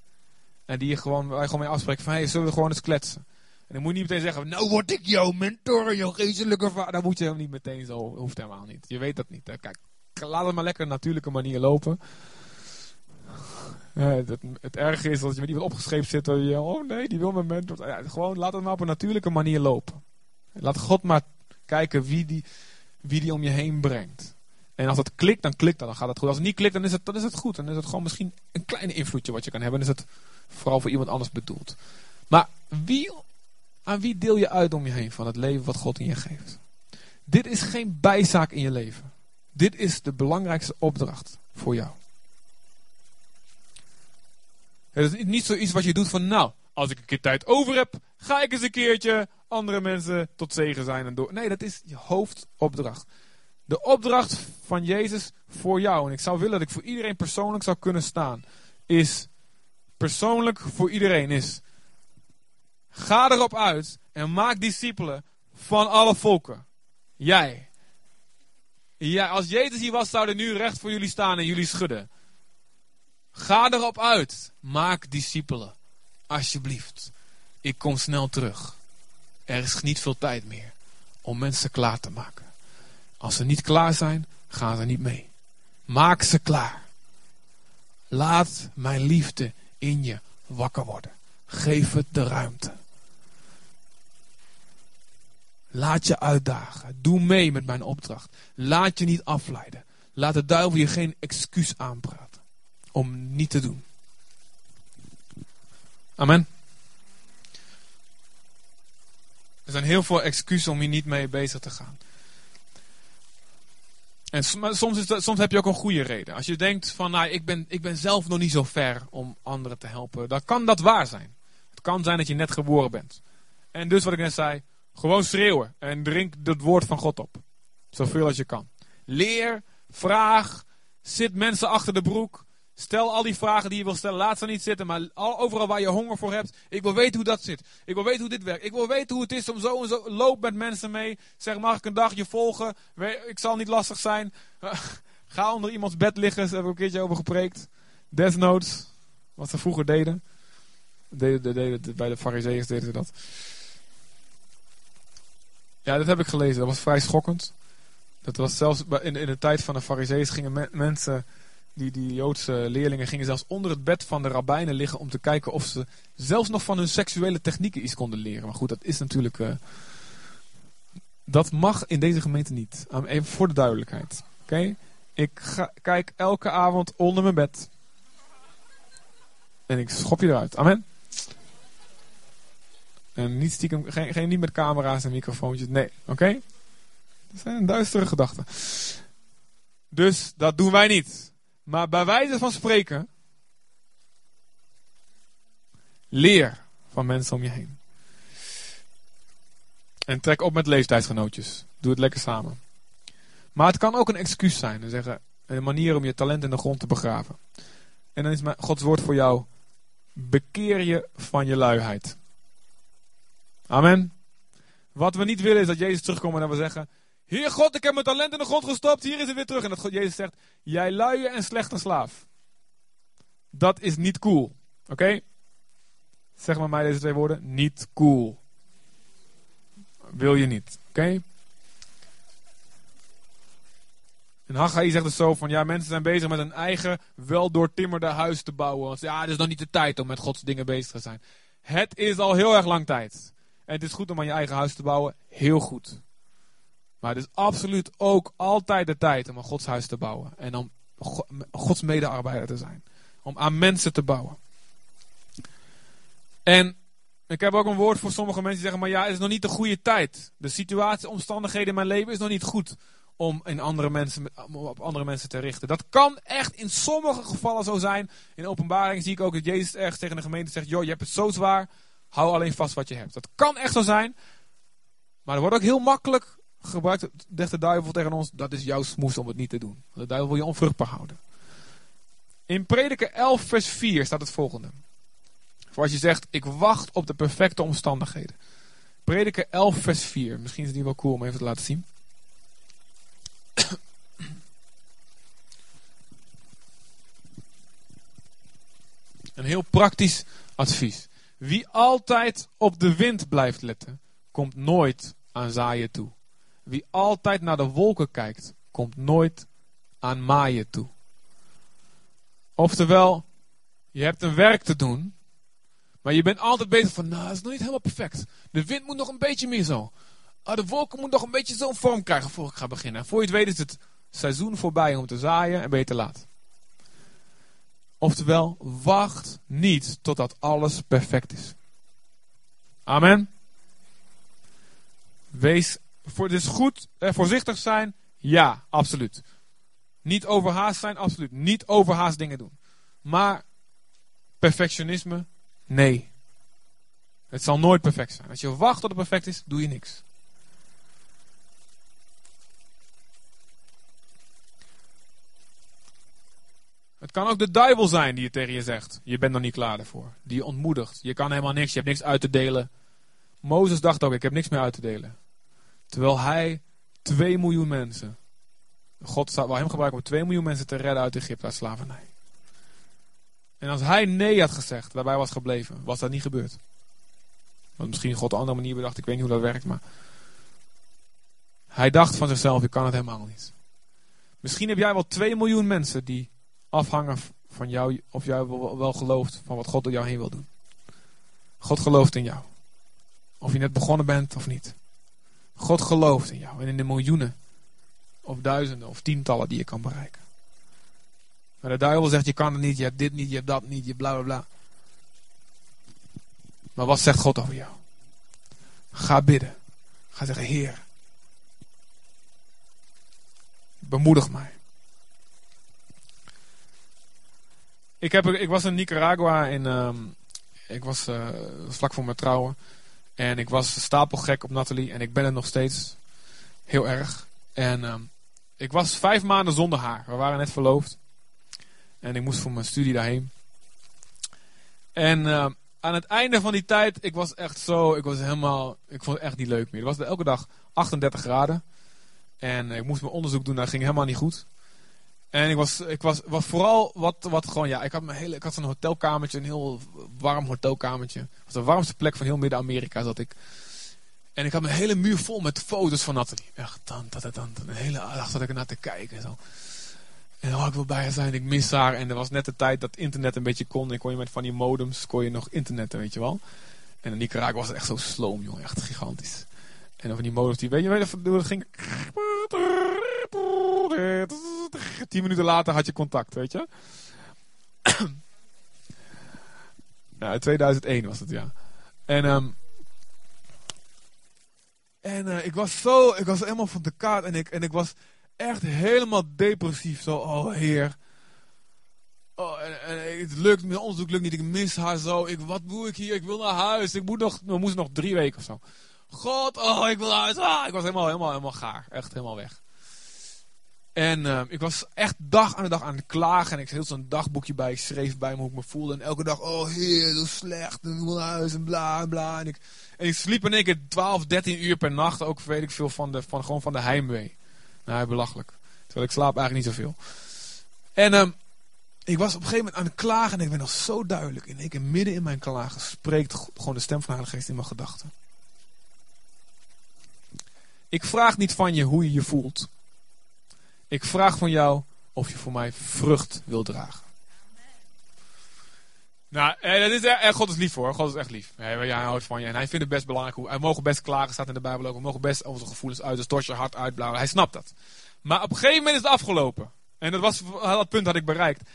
En die je gewoon, waar gewoon mee afspreekt van, hey, zullen we gewoon eens kletsen. En dan moet je niet meteen zeggen, nou word ik jouw mentor, jouw geestelijke vader. Dan moet je hem niet meteen zo, hoeft helemaal niet. Je weet dat niet. Kijk, laat het maar lekker een natuurlijke manier lopen. Ja, het, het erge is dat je met iemand opgeschreven zit. En je, oh nee, die wil mijn mentor. Ja, gewoon laat het maar op een natuurlijke manier lopen. Laat God maar kijken wie die, wie die om je heen brengt. En als het klikt, dan klikt dat, dan gaat het goed. Als het niet klikt, dan is het, dan is het goed. Dan is het gewoon misschien een klein invloedje wat je kan hebben. Dan is het vooral voor iemand anders bedoeld. Maar wie, aan wie deel je uit om je heen van het leven wat God in je geeft? Dit is geen bijzaak in je leven. Dit is de belangrijkste opdracht voor jou. Het is niet zoiets wat je doet van, nou, als ik een keer tijd over heb, ga ik eens een keertje andere mensen tot zegen zijn en door. Nee, dat is je hoofdopdracht. De opdracht van Jezus voor jou, en ik zou willen dat ik voor iedereen persoonlijk zou kunnen staan, is persoonlijk voor iedereen is. Ga erop uit en maak discipelen van alle volken. Jij. Ja, als Jezus hier was, zou hij nu recht voor jullie staan en jullie schudden. Ga erop uit. Maak discipelen. Alsjeblieft. Ik kom snel terug. Er is niet veel tijd meer om mensen klaar te maken. Als ze niet klaar zijn, gaan ze niet mee. Maak ze klaar. Laat mijn liefde in je wakker worden. Geef het de ruimte. Laat je uitdagen. Doe mee met mijn opdracht. Laat je niet afleiden. Laat de duivel je geen excuus aanpraten om niet te doen. Amen. Er zijn heel veel excuses om hier niet mee bezig te gaan. En soms, is soms heb je ook een goede reden. Als je denkt van, nou, ik ben, ik ben zelf nog niet zo ver om anderen te helpen. Dan kan dat waar zijn. Kan zijn dat je net geboren bent. En dus wat ik net zei, gewoon schreeuwen. En drink het woord van God op. Zoveel als je kan. Leer, vraag, zit mensen achter de broek. Stel al die vragen die je wil stellen. Laat ze niet zitten. Maar overal waar je honger voor hebt. Ik wil weten hoe dat zit. Ik wil weten hoe dit werkt. Ik wil weten hoe het is om zo en zo. Loop met mensen mee. Zeg, mag ik een dagje volgen? Ik zal niet lastig zijn. Ga onder iemands bed liggen. Daar hebben we een keertje over gepreekt. Desnoods. Wat ze vroeger deden. Deden, bij de fariseeërs deden ze dat. Ja, dat heb ik gelezen. Dat was vrij schokkend. Dat was zelfs in, in de tijd van de fariseeërs gingen mensen die, die Joodse leerlingen gingen zelfs onder het bed van de rabbijnen liggen om te kijken of ze zelfs nog van hun seksuele technieken iets konden leren. Maar goed, dat is natuurlijk. Uh, dat mag in deze gemeente niet. Even voor de duidelijkheid. Oké? Ik ga, kijk elke avond onder mijn bed. En ik schop je eruit. Amen. En niet stiekem, geen, geen niet met camera's en microfoontjes. Nee, oké? Dat zijn duistere gedachten. Dus dat doen wij niet. Maar bij wijze van spreken, leer van mensen om je heen. En trek op met leeftijdsgenootjes. Doe het lekker samen. Maar het kan ook een excuus zijn. En zeggen, een manier om je talent in de grond te begraven. En dan is Gods woord voor jou. Bekeer je van je luiheid. Amen. Wat we niet willen is dat Jezus terugkomt en dat we zeggen... Heer God, ik heb mijn talent in de grond gestopt, hier is het weer terug. En dat God Jezus zegt, jij luie en slechte slaaf. Dat is niet cool. Oké? Zeg maar mij deze twee woorden. Niet cool. Wil je niet. Oké? En Haggai zegt het zo van, ja, mensen zijn bezig met een eigen, wel doortimmerde huis te bouwen. Want ja, het is nog niet de tijd om met Gods dingen bezig te zijn. Het is al heel erg lang tijd. En het is goed om aan je eigen huis te bouwen. Heel goed. Maar het is absoluut ook altijd de tijd om een godshuis te bouwen. En om Gods medearbeider te zijn. Om aan mensen te bouwen. En ik heb ook een woord voor sommige mensen die zeggen: Maar ja, het is nog niet de goede tijd. De situatie, omstandigheden in mijn leven is nog niet goed om in andere mensen, op andere mensen te richten. Dat kan echt in sommige gevallen zo zijn. In openbaring zie ik ook dat Jezus ergens tegen de gemeente zegt: Joh, je hebt het zo zwaar. Hou alleen vast wat je hebt. Dat kan echt zo zijn. Maar er wordt ook heel makkelijk gebruikt de duivel tegen ons, dat is jouw smoes om het niet te doen. De duivel wil je onvruchtbaar houden. In Prediker 11 vers 4 staat het volgende. Voor als je zegt, ik wacht op de perfecte omstandigheden. Prediker 11 vers 4. Misschien is het niet wel cool om even te laten zien. Een heel praktisch advies. Wie altijd op de wind blijft letten, komt nooit aan zaaien toe. Wie altijd naar de wolken kijkt, komt nooit aan maaien toe. Oftewel, je hebt een werk te doen, maar je bent altijd bezig van, nou, dat is nog niet helemaal perfect. De wind moet nog een beetje meer zo. Ah, de wolken moeten nog een beetje zo'n vorm krijgen voor ik ga beginnen. En voor je het weet is het seizoen voorbij om te zaaien en ben je te laat. Oftewel, wacht niet totdat alles perfect is. Amen. Wees voor, dus goed, eh, voorzichtig zijn, ja, absoluut. Niet overhaast zijn, absoluut. Niet overhaast dingen doen. Maar perfectionisme, nee. Het zal nooit perfect zijn. Als je wacht tot het perfect is, doe je niks. Het kan ook de duivel zijn die het tegen je zegt. Je bent nog niet klaar ervoor. Die je ontmoedigt. Je kan helemaal niks. Je hebt niks uit te delen. Mozes dacht ook, ik heb niks meer uit te delen. Terwijl hij 2 miljoen mensen. God wou hem gebruiken om 2 miljoen mensen te redden uit Egypte, uit slavernij. En als hij nee had gezegd, daarbij was gebleven, was dat niet gebeurd. Want misschien God een andere manier bedacht, ik weet niet hoe dat werkt, maar. Hij dacht van zichzelf, ik kan het helemaal niet. Misschien heb jij wel 2 miljoen mensen die afhangen van jou, of jij wel gelooft van wat God door jou heen wil doen. God gelooft in jou. Of je net begonnen bent of niet. God gelooft in jou en in de miljoenen, of duizenden, of tientallen die je kan bereiken. Maar de duivel zegt: je kan het niet, je hebt dit niet, je hebt dat niet, je bla bla bla. Maar wat zegt God over jou? Ga bidden. Ga zeggen: Heer, bemoedig mij. Ik, heb, ik was in Nicaragua in, um, ik was uh, vlak voor mijn trouwen. En ik was stapelgek op Nathalie en ik ben het nog steeds heel erg. En um, ik was vijf maanden zonder haar. We waren net verloofd. En ik moest voor mijn studie daarheen. En uh, aan het einde van die tijd, ik was echt zo, ik was helemaal, ik vond het echt niet leuk meer. Het was elke dag 38 graden. En ik moest mijn onderzoek doen, dat ging helemaal niet goed. En ik was, ik was, was vooral wat, wat gewoon, ja, ik had, hele, ik had zo'n hotelkamertje, een heel warm hotelkamertje. Het was de warmste plek van heel Midden-Amerika zat ik. En ik had mijn hele muur vol met foto's van Nathalie. Echt, dan, dan, dan, dan, een hele dag zat ik ernaar te kijken en zo. En had ik wel bij haar zijn, ik mis haar. En er was net de tijd dat internet een beetje kon. En kon je met van die modems, kon je nog internetten, weet je wel. En in Nicaragua was echt zo sloom, jongen. Echt gigantisch. En dan van die modems, die, weet je, je, dat ging... Tien minuten later had je contact, weet je. nou, 2001 was het, ja. En, um, en uh, ik was zo, ik was helemaal van de kaart en ik, en ik was echt helemaal depressief. Zo, oh heer. Oh, en, en, het lukt, mijn onderzoek lukt niet, ik mis haar zo. Ik, wat doe ik hier? Ik wil naar huis. Ik moet nog, we moesten nog drie weken of zo. God, oh, ik wil naar huis. Ah, ik was helemaal, helemaal, helemaal gaar. Echt helemaal weg. En uh, ik was echt dag aan de dag aan het klagen. En ik hield zo'n dagboekje bij. Ik schreef bij me hoe ik me voelde. En elke dag, oh heer, zo slecht. En naar huis en bla bla. En ik, en ik sliep in één keer 12, 13 uur per nacht. Ook weet ik veel van, de, van, gewoon van de heimwee. Nou, belachelijk. Terwijl ik slaap eigenlijk niet zoveel. En um, ik was op een gegeven moment aan het klagen. En ik ben nog zo duidelijk. En ik midden in mijn klagen spreekt gewoon de stem van de Geest in mijn gedachten. Ik vraag niet van je hoe je je voelt. Ik vraag van jou of je voor mij vrucht wil dragen. Nou, eh, dat is, eh, God is lief hoor. God is echt lief. Hij, houdt van je. En hij vindt het best belangrijk. Hoe, mogen best klagen, staat in de Bijbel ook. We mogen best onze gevoelens uit. Dus stort je hart uitblauwen. Hij snapt dat. Maar op een gegeven moment is het afgelopen. En dat, was, dat punt had ik bereikt.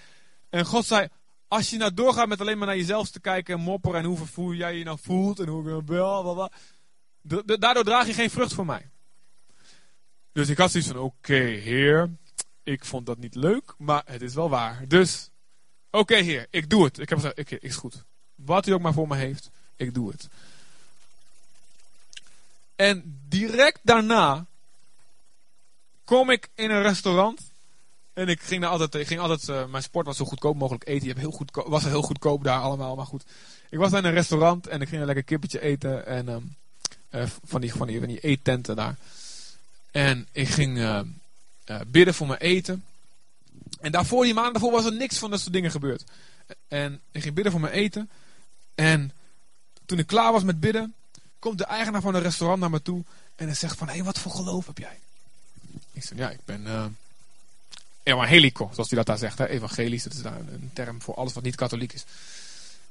En God zei, als je nou doorgaat met alleen maar naar jezelf te kijken en mopperen. En hoe jij je nou voelt. En hoe ik bla Daardoor draag je geen vrucht voor mij. Dus ik had zoiets van, oké heer, ik vond dat niet leuk, maar het is wel waar. Dus, oké heer, ik doe het. Ik heb gezegd, oké, is goed. Wat u ook maar voor me heeft, ik doe het. En direct daarna kom ik in een restaurant. En ik ging, altijd, ik ging altijd, uh, mijn sport was zo goedkoop mogelijk eten. Je was heel goedkoop daar allemaal, maar goed. Ik was in een restaurant en ik ging een lekker kippetje eten. En um, uh, van, die, van, die, van die eettenten daar. En ik ging uh, uh, bidden voor mijn eten. En daarvoor, die maanden daarvoor, was er niks van dat soort dingen gebeurd. En ik ging bidden voor mijn eten. En toen ik klaar was met bidden, komt de eigenaar van een restaurant naar me toe. En hij zegt van, hé, hey, wat voor geloof heb jij? Ik zeg, ja, ik ben uh, evangelico, zoals hij dat daar zegt. Hè? Evangelisch, dat is daar een, term voor alles wat niet katholiek is.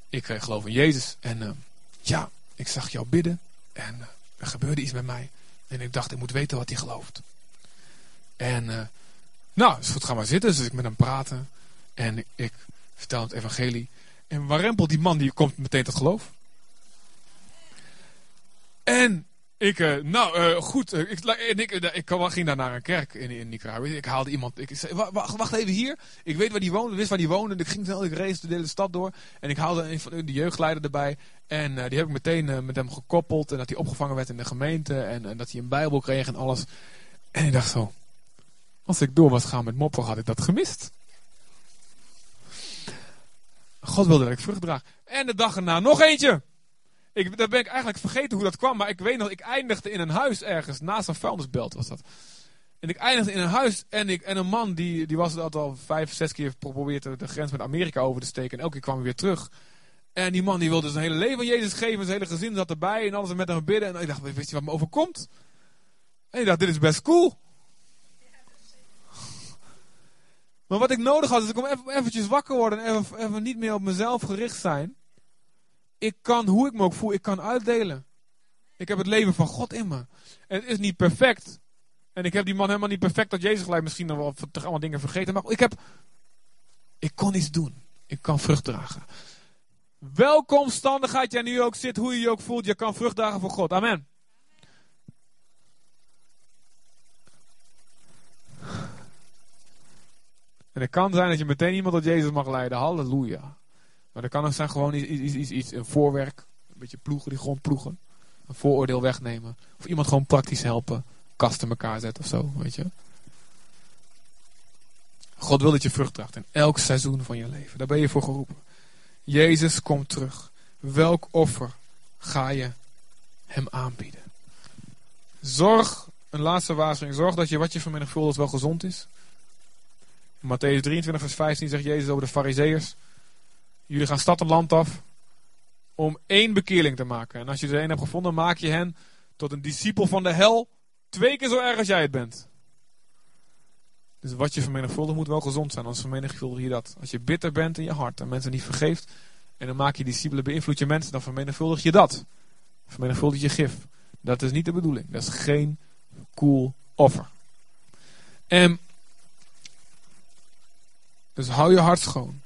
Ik geloof in Jezus. En ja, ik zag jou bidden. En er gebeurde iets met mij. En ik dacht, ik moet weten wat hij gelooft. En nou, is goed, ga maar zitten. Dus ik met hem praten. En ik, ik vertel het evangelie. En warempel die man, die komt meteen tot geloof. En ik, uh, nou uh, goed, uh, ik, ik, ik, ging daar naar een kerk in, in Nicaragua. Ik haalde iemand, ik wacht, even hier. Ik weet waar die woonde, wist waar die woonde. Ik ging snel, ik de hele stad door. En ik haalde een van de jeugdleider erbij. En die heb ik meteen met hem gekoppeld. En dat hij opgevangen werd in de gemeente. En, en dat hij een bijbel kreeg en alles. En ik dacht zo, als ik door was gaan met moppen, had ik dat gemist. God wilde dat ik vrucht draag. En de dag erna nog eentje. Ik, daar ben ik eigenlijk vergeten hoe dat kwam. Maar ik weet nog, ik eindigde in een huis ergens. Naast een vuilnisbelt was dat. En ik eindigde in een huis. En, ik, en een man die, die was dat al vijf, zes keer geprobeerd de grens met Amerika over te steken. En elke keer kwam hij weer terug. En die man die wilde zijn hele leven aan Jezus geven. Zijn hele gezin zat erbij. En alles met hem bidden. En ik dacht, weet je wat me overkomt? En ik dacht, dit is best cool. Maar wat ik nodig had, is ik om even, eventjes wakker worden en even, even niet meer op mezelf gericht zijn. Ik kan, hoe ik me ook voel, ik kan uitdelen. Ik heb het leven van God in me. En het is niet perfect. En ik heb die man helemaal niet perfect dat Jezus gelijk misschien nog wel allemaal dingen vergeten. Maar ik heb, ik kon iets doen. Ik kan vrucht dragen. Welke omstandigheid jij nu ook zit, hoe je je ook voelt, je kan vrucht dragen voor God. Amen. En het kan zijn dat je meteen iemand tot Jezus mag leiden. Halleluja. Maar dat kan ook zijn gewoon iets, iets, iets, iets, een voorwerk. Een beetje ploegen, die grond ploegen. Een vooroordeel wegnemen. Of iemand gewoon praktisch helpen. Kasten elkaar zetten of zo, weet je. God wil dat je vrucht draagt in elk seizoen van je leven. Daar ben je voor geroepen. Jezus komt terug. Welk offer ga je hem aanbieden? Zorg, een laatste waarschuwing, zorg dat je wat je vermenigvuldigt wel gezond is. Matthäus 23, vers 15 zegt Jezus over de Fariseërs. Jullie gaan stad en land af om één bekeerling te maken. En als je er één hebt gevonden, maak je hen tot een discipel van de hel. Twee keer zo erg als jij het bent. Dus wat je vermenigvuldigt moet wel gezond zijn, anders vermenigvuldig je dat. Als je bitter bent in je hart en mensen niet vergeeft, en dan maak je discipelen, beïnvloed je mensen, dan vermenigvuldig je dat. Vermenigvuldig je gif. Dat is niet de bedoeling. Dat is geen cool offer. En dus hou je hart schoon.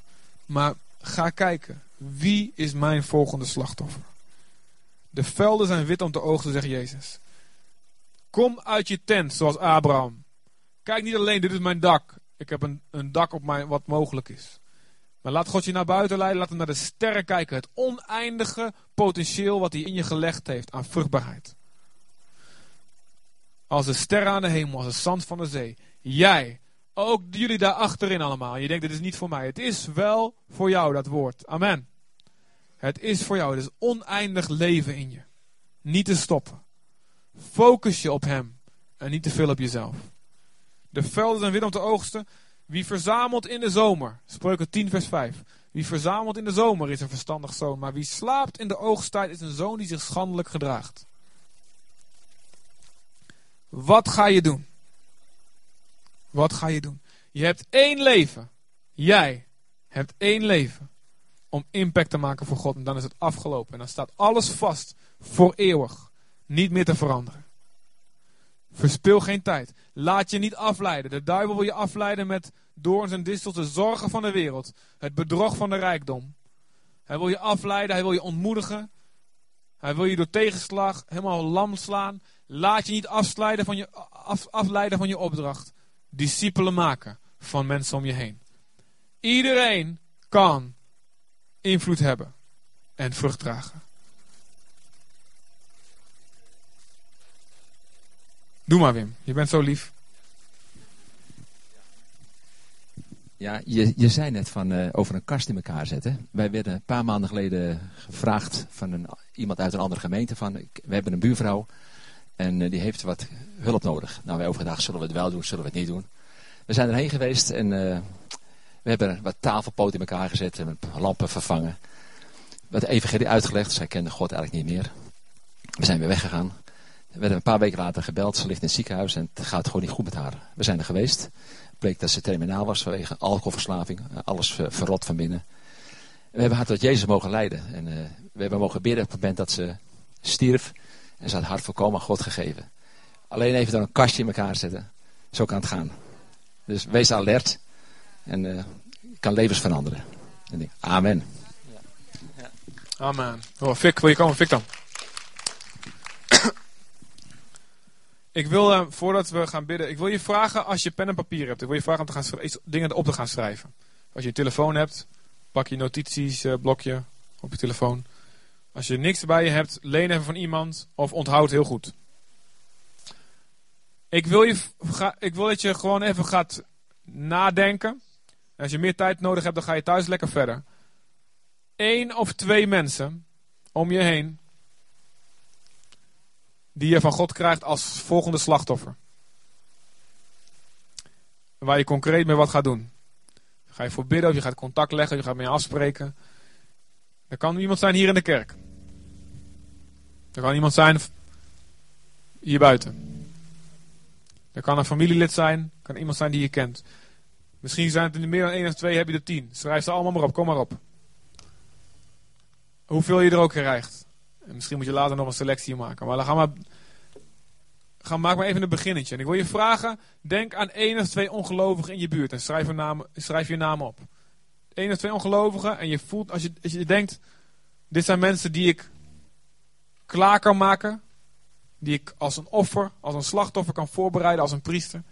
Maar ga kijken. Wie is mijn volgende slachtoffer? De velden zijn wit om te oogsten, zegt Jezus. Kom uit je tent, zoals Abraham. Kijk niet alleen, dit is mijn dak. Ik heb een, een dak op mij wat mogelijk is. Maar laat God je naar buiten leiden. Laat hem naar de sterren kijken. Het oneindige potentieel wat hij in je gelegd heeft aan vruchtbaarheid. Als de sterren aan de hemel, als het zand van de zee. Jij ook jullie daar achterin allemaal. Je denkt, dit is niet voor mij. Het is wel voor jou, dat woord. Amen. Het is voor jou. Het is oneindig leven in je. Niet te stoppen. Focus je op hem. En niet te veel op jezelf. De velden zijn wit om te oogsten. Wie verzamelt in de zomer. Spreuken 10 vers 5. Wie verzamelt in de zomer is een verstandig zoon. Maar wie slaapt in de oogsttijd is een zoon die zich schandelijk gedraagt. Wat ga je doen? Wat ga je doen? Je hebt één leven. Jij hebt één leven. Om impact te maken voor God. En dan is het afgelopen. En dan staat alles vast. Voor eeuwig. Niet meer te veranderen. Verspil geen tijd. Laat je niet afleiden. De duivel wil je afleiden met doorns en distels, de zorgen van de wereld. Het bedrog van de rijkdom. Hij wil je afleiden, hij wil je ontmoedigen. Hij wil je door tegenslag helemaal lam slaan. Laat je niet afleiden van je, af, afleiden van je opdracht discipelen maken van mensen om je heen. Iedereen kan invloed hebben en vrucht dragen. Doe maar Wim, je bent zo lief. Ja, je, je zei net van, uh, over een kast in elkaar zetten. Wij werden een paar maanden geleden gevraagd van een, iemand uit een andere gemeente. Van, we hebben een buurvrouw en uh, die heeft wat hulp nodig. Nou, wij overgedacht, zullen we het wel doen, zullen we het niet doen. We zijn erheen geweest en uh, We hebben wat tafelpoten in elkaar gezet en lampen vervangen. Wat de evangelie uitgelegd. Zij kende God eigenlijk niet meer. We zijn weer weggegaan. We werden een paar weken later gebeld. Ze ligt in het ziekenhuis en het gaat gewoon niet goed met haar. We zijn er geweest. Bleek dat ze terminaal was vanwege alcoholverslaving. Alles verrot van binnen. We hebben haar tot Jezus mogen leiden. En uh, we hebben mogen bidden op het moment dat ze stierf. En had hart volkomen God gegeven. Alleen even dan een kastje in elkaar zetten. Zo kan het gaan. Dus wees alert. En uh, kan levens veranderen. En denk, amen. Amen. Oh, Fik, wil je komen? Fik dan. ik wil, uh, voordat we gaan bidden, ik wil je vragen als je pen en papier hebt. Ik wil je vragen om te gaan dingen op te gaan schrijven. Als je een telefoon hebt, pak je notities, uh, blokje op je telefoon. Als je niks bij je hebt, leen even van iemand of onthoud heel goed. Ik wil, je, ik wil dat je gewoon even gaat nadenken. En als je meer tijd nodig hebt, dan ga je thuis lekker verder. Eén of twee mensen om je heen die je van God krijgt als volgende slachtoffer. Waar je concreet mee wat gaat doen. Ga je voor bidden of je gaat contact leggen, je gaat mee afspreken. Er kan iemand zijn hier in de kerk. Er kan iemand zijn hier buiten. Er kan een familielid zijn, kan iemand zijn die je kent. Misschien zijn het er meer dan één of twee, heb je er tien. Schrijf ze allemaal maar op, kom maar op. Hoeveel je er ook krijgt. En misschien moet je later nog een selectie maken. Maar dan gaan we. Ga, maak maar even een beginnetje. En ik wil je vragen, denk aan één of twee ongelovigen in je buurt. En schrijf, schrijf je naam op. Eén of twee ongelovigen. En je voelt, als je, als je denkt, dit zijn mensen die ik klaar kan maken die ik als een offer, als een slachtoffer kan voorbereiden als een priester.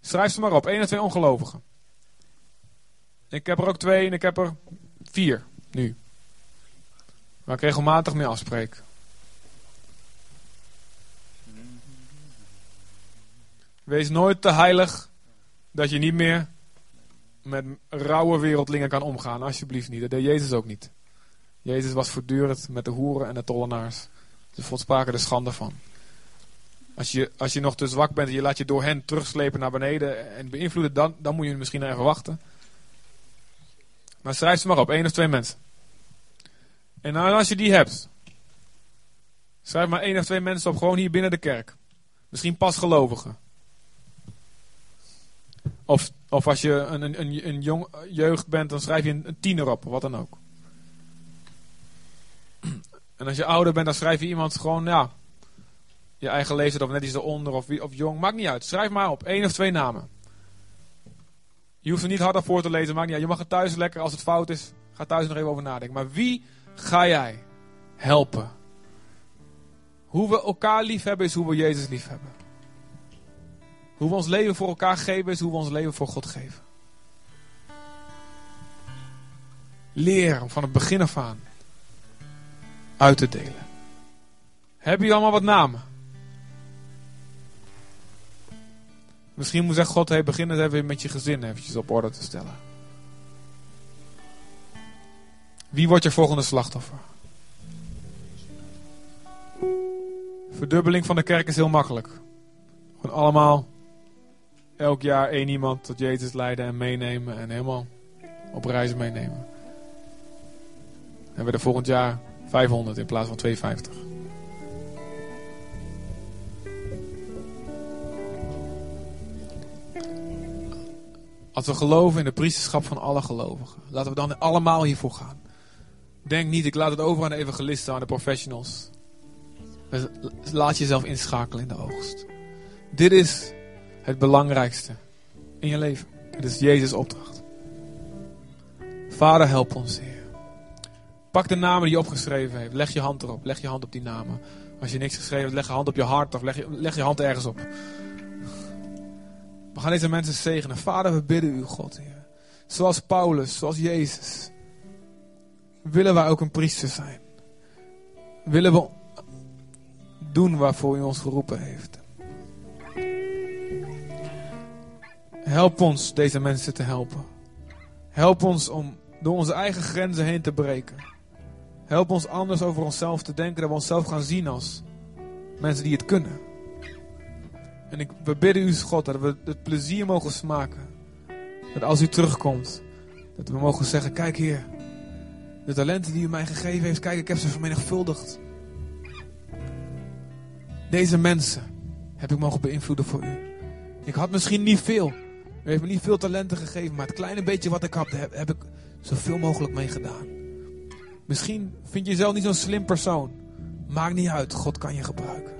Schrijf ze maar op, één of twee ongelovigen. Ik heb er ook twee en ik heb er vier nu. Waar ik regelmatig mee afspreek. Wees nooit te heilig dat je niet meer met rauwe wereldlingen kan omgaan. Alsjeblieft niet. Dat deed Jezus ook niet. Jezus was voortdurend met de hoeren en de tollenaars. Ze volspraken er schande van. Als je, als je nog te zwak bent en je laat je door hen terugslepen naar beneden en beïnvloeden, dan, dan moet je misschien even wachten. Maar schrijf ze maar op, één of twee mensen. En nou, als je die hebt, schrijf maar één of twee mensen op, gewoon hier binnen de kerk. Misschien pasgelovigen. Of, of als je een, een, een, jong jeugd bent, dan schrijf je een, een tiener op, wat dan ook. En als je ouder bent, dan schrijf je iemand gewoon, ja, je eigen leeftijd of net iets eronder of, of jong. Maakt niet uit. Schrijf maar op. één of twee namen. Je hoeft er niet harder voor te lezen. Maakt niet uit. Je mag het thuis lekker als het fout is. Ga thuis nog even over nadenken. Maar wie ga jij helpen? Hoe we elkaar lief hebben is hoe we Jezus lief hebben. Hoe we ons leven voor elkaar geven is hoe we ons leven voor God geven. Leer van het begin af aan uit te delen. Heb je allemaal wat namen? Misschien moet zeggen God, hey, begin het even met je gezin eventjes op orde te stellen. Wie wordt je volgende slachtoffer? Verdubbeling van de kerk is heel makkelijk. Gewoon allemaal elk jaar één iemand tot Jezus leiden en meenemen en helemaal op reis meenemen. En we er volgend jaar 500 in plaats van 250. Als we geloven in de priesterschap van alle gelovigen, laten we dan allemaal hiervoor gaan. Denk niet, ik laat het over aan de evangelisten, aan de professionals. Laat jezelf inschakelen in de oogst. Dit is het belangrijkste in je leven. Het is Jezus' opdracht. Vader, help ons, Heer. Pak de namen die je opgeschreven heeft. Leg je hand erop. Leg je hand op die namen. Als je niks geschreven hebt, leg je hand op je hart of leg je, leg je hand ergens op. We gaan deze mensen zegenen. Vader, we bidden u, God, Heer. Zoals Paulus, zoals Jezus. Willen wij ook een priester zijn. Willen we doen waarvoor u ons geroepen heeft. Help ons deze mensen te helpen. Help ons om door onze eigen grenzen heen te breken. Help ons anders over onszelf te denken, dat we onszelf gaan zien als mensen die het kunnen. En ik, we bidden u, God, dat we het plezier mogen smaken. Dat als u terugkomt, dat we mogen zeggen, kijk Heer, de talenten die u mij gegeven heeft, kijk, ik heb ze vermenigvuldigd. Deze mensen heb ik mogen beïnvloeden voor u. Ik had misschien niet veel. U heeft me niet veel talenten gegeven, maar het kleine beetje wat ik had, heb, heb ik zoveel mogelijk mee gedaan. Misschien vind je jezelf niet zo'n slim persoon. Maakt niet uit, God kan je gebruiken.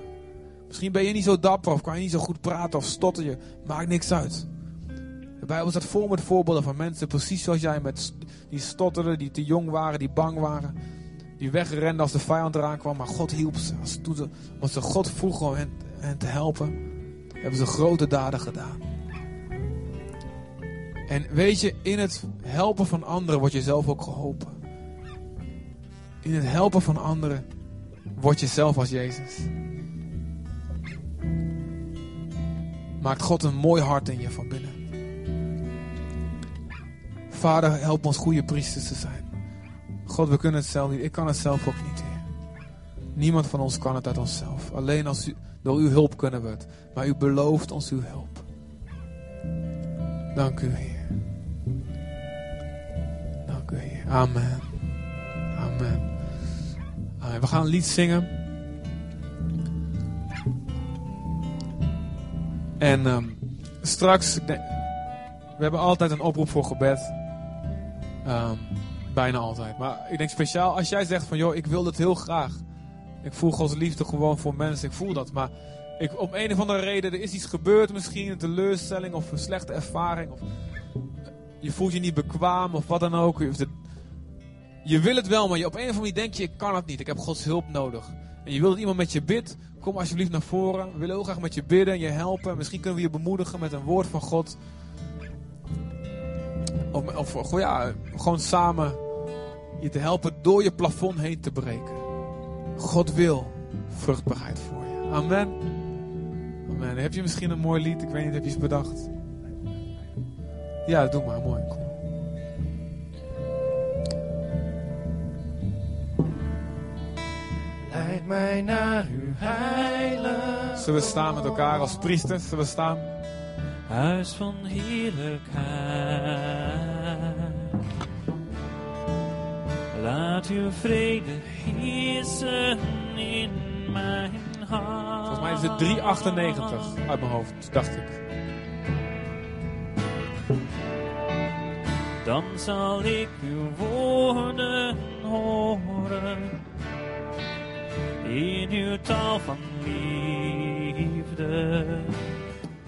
Misschien ben je niet zo dapper of kan je niet zo goed praten of stotter je. Maakt niks uit. De Bijbel staat vol met voorbeelden van mensen precies zoals jij, met, die stotterden, die te jong waren, die bang waren. Die wegrenden als de vijand eraan kwam, maar God hielp ze. Als, ze, God vroeg om hen te helpen, hebben ze grote daden gedaan. En weet je, in het helpen van anderen word je zelf ook geholpen. In het helpen van anderen word je zelf als Jezus. Maakt God een mooi hart in je van binnen. Vader, help ons goede priesters te zijn. God, we kunnen het zelf niet. Ik kan het zelf ook niet, Heer. Niemand van ons kan het uit onszelf. Alleen als u, door uw hulp kunnen we het. Maar u belooft ons uw hulp. Dank u, Heer. Dank u, Heer. Amen. Amen. We gaan een lied zingen. En um, straks, we hebben altijd een oproep voor gebed. Um, bijna altijd. Maar ik denk speciaal als jij zegt van, joh, ik wil het heel graag. Ik voel Gods liefde gewoon voor mensen. Ik voel dat. Maar ik, om een of andere reden, er is iets gebeurd misschien. Een teleurstelling of een slechte ervaring. Of je voelt je niet bekwaam of wat dan ook. Je, je wil het wel, maar je, op een of andere manier denk je, ik kan het niet. Ik heb Gods hulp nodig. En je wil dat iemand met je bidt. Kom alsjeblieft naar voren. We willen heel graag met je bidden en je helpen. Misschien kunnen we je bemoedigen met een woord van God. Of, of ja, gewoon samen je te helpen door je plafond heen te breken. God wil vruchtbaarheid voor je. Amen. Amen. Heb je misschien een mooi lied? Ik weet niet, heb je iets bedacht? Ja, doe maar. Mooi. Kom. Leid mij naar uw heilig. Zullen we staan met elkaar als priesters? Zullen we staan? Huis van heerlijkheid. Laat uw vrede heersen in mijn hart. Volgens mij is het 398 uit mijn hoofd, dacht ik. Dan zal ik uw woorden horen. In uw taal van liefde.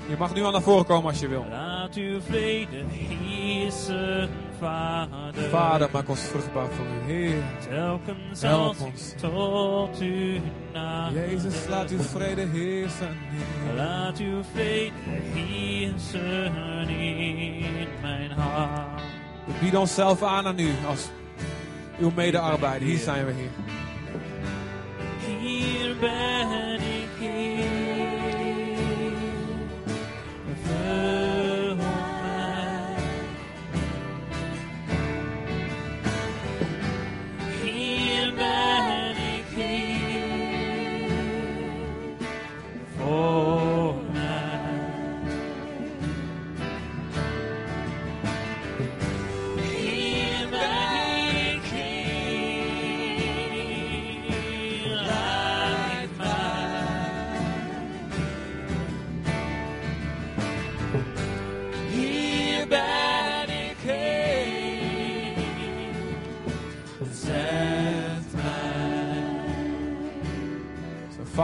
Je mag nu al naar voren komen als je wil. Laat uw vrede heersen, Vader. Vader, maak ons vruchtbaar voor u, Heer. Telkens Help ons. tot u nader. Jezus, laat uw vrede heersen. Heer. Laat uw vrede heersen in mijn hart. We bieden onszelf aan aan u als uw medearbeider. Hier zijn we, Heer.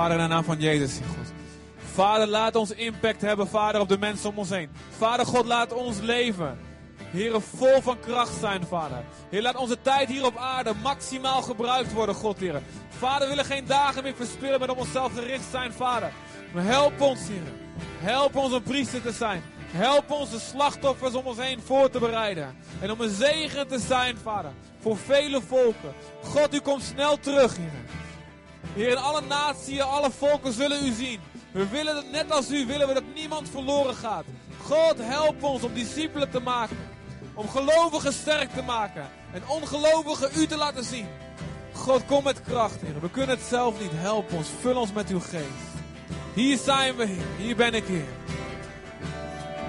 Vader, in de naam van Jezus, God. Vader, laat ons impact hebben, Vader, op de mensen om ons heen. Vader God, laat ons leven. Heer, vol van kracht zijn, Vader. Heer, laat onze tijd hier op aarde maximaal gebruikt worden, God, Heer. Vader, we willen geen dagen meer verspillen met op onszelf gericht zijn, Vader. Help ons, Heer. Help ons een priester te zijn. Help ons de slachtoffers om ons heen voor te bereiden. En om een zegen te zijn, Vader. Voor vele volken. God, u komt snel terug, Heer. Heer, alle naties, alle volken zullen u zien. We willen dat net als u, willen we dat niemand verloren gaat. God, help ons om discipelen te maken. Om gelovigen sterk te maken. En ongelovigen u te laten zien. God, kom met kracht, Heer. We kunnen het zelf niet. Help ons. Vul ons met uw geest. Hier zijn we. Hier ben ik, Heer.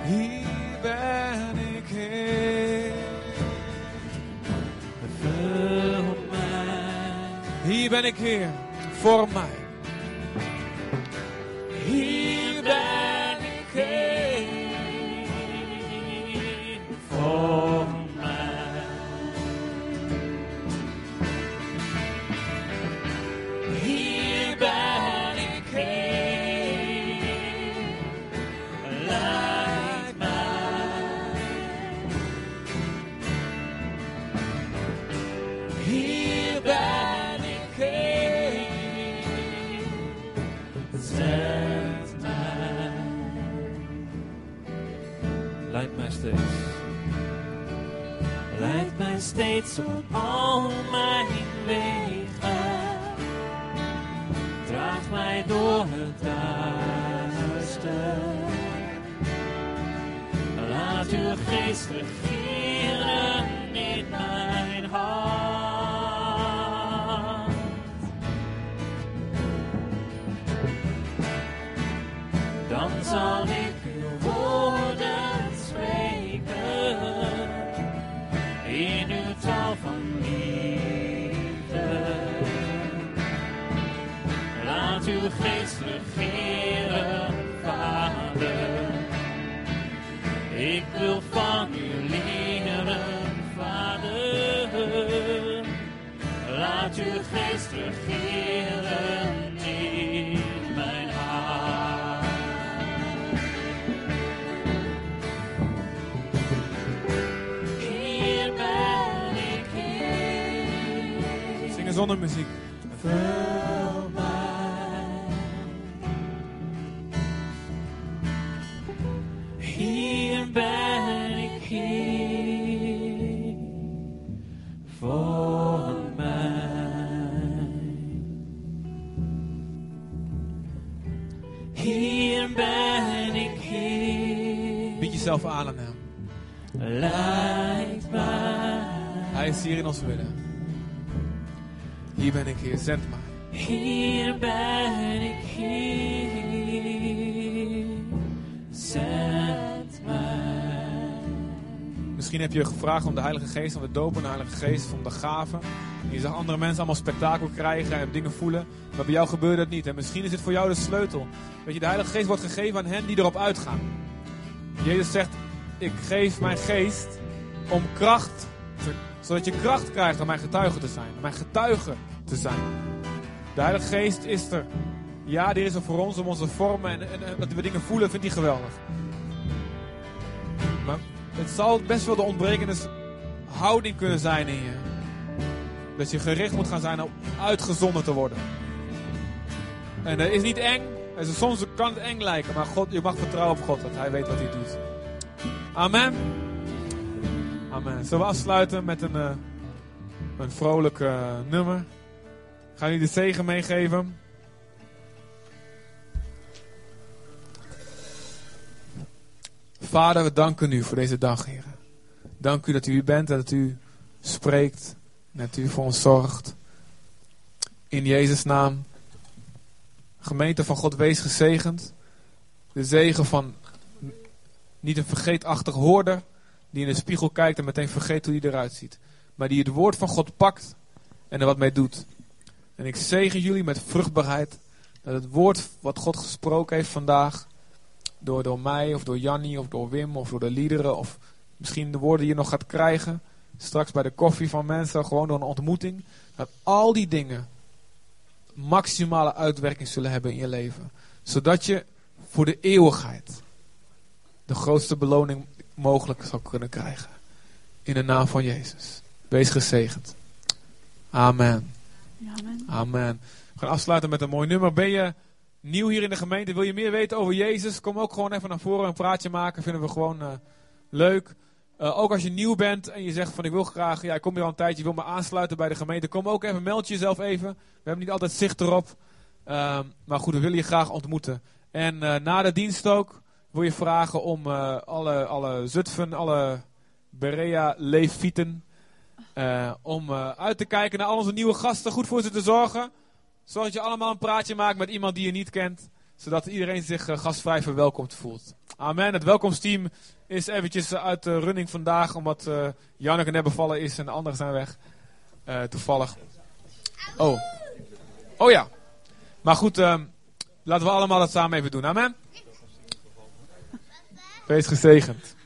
Hier ben ik, Heer. Vul mij. Hier ben ik, Heer, voor steeds op al mijn wegen. Draag mij door het duister. Laat uw geest zonder muziek. Vul mij. Hier ben ik, Heer, voor mij. Hier ben ik, Heer, Bied jezelf aan aan hem. mij. Hij is hier in ons midden. Hier ben ik, Heer. Zend mij. Hier ben ik, hier. Zet mij. Misschien heb je gevraagd om de Heilige Geest, om de doop van de Heilige Geest, om de gaven. En je zag andere mensen allemaal spektakel krijgen en dingen voelen. Maar bij jou gebeurde het niet. En misschien is dit voor jou de sleutel. Weet je, de Heilige Geest wordt gegeven aan hen die erop uitgaan. Jezus zegt, ik geef mijn geest om kracht, te- zodat je kracht krijgt om mijn getuige te zijn. Om mijn getuige te zijn. De Heilige Geest is er. Ja, die is er voor ons om ons te vormen en, en, dat we dingen voelen, vindt hij geweldig. Maar het zal best wel de ontbrekende houding kunnen zijn in je. Dat je gericht moet gaan zijn op uitgezonden te worden. En dat is niet eng. Soms kan het eng lijken, maar God, je mag vertrouwen op God, dat Hij weet wat Hij doet. Amen. Amen. Zullen we afsluiten met een, eh, een vrolijk eh, nummer? Ga jullie de zegen meegeven. Vader, we danken u voor deze dag, Heer. Dank u dat u bent en dat u spreekt. En dat u voor ons zorgt. In Jezus' naam. Gemeente van God, wees gezegend. De zegen van niet een vergeetachtig hoorder. Die in de spiegel kijkt en meteen vergeet hoe hij eruit ziet. Maar die het woord van God pakt en er wat mee doet. En ik zegen jullie met vruchtbaarheid. Dat het woord wat God gesproken heeft vandaag door, door mij of door Jannie of door Wim of door de liederen of misschien de woorden die je nog gaat krijgen straks bij de koffie van mensen, gewoon door een ontmoeting, dat al die dingen maximale uitwerking zullen hebben in je leven. Zodat je voor de eeuwigheid de grootste beloning mogelijk zal kunnen krijgen. In de naam van Jezus. Wees gezegend. Amen. Amen. Amen. We gaan afsluiten met een mooi nummer. Ben je nieuw hier in de gemeente? Wil je meer weten over Jezus? Kom ook gewoon even naar voren een praatje maken. Vinden we gewoon eh, leuk. Eh, ook als je nieuw bent en je zegt van ik wil graag, ja ik kom hier al een tijdje, wil me aansluiten bij de gemeente. Kom ook even, meld jezelf even. We hebben niet altijd zicht erop. Ehm, maar goed, we willen je graag ontmoeten. En eh, na de dienst ook wil je vragen om eh, alle, alle Zutphen, alle Berea, Leefieten, eh, om eh, uit te kijken naar al onze nieuwe gasten, goed voor ze te zorgen. Zorg dat je allemaal een praatje maakt met iemand die je niet kent. Zodat iedereen zich gastvrij verwelkomd voelt. Amen. Het welkomsteam is eventjes uit de running vandaag. Omdat uh, Janneke net bevallen is en de anderen zijn weg. Toevallig. Oh. Oh ja. Maar goed, ehm, laten we allemaal dat samen even doen. Amen. Wees gezegend.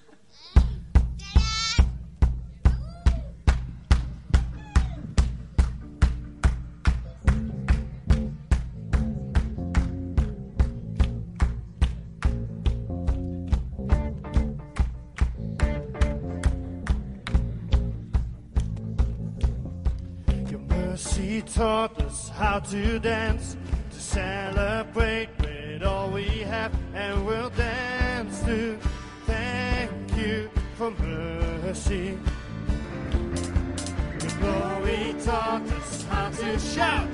Your mercy taught us how to dance The glory taught us how to shout.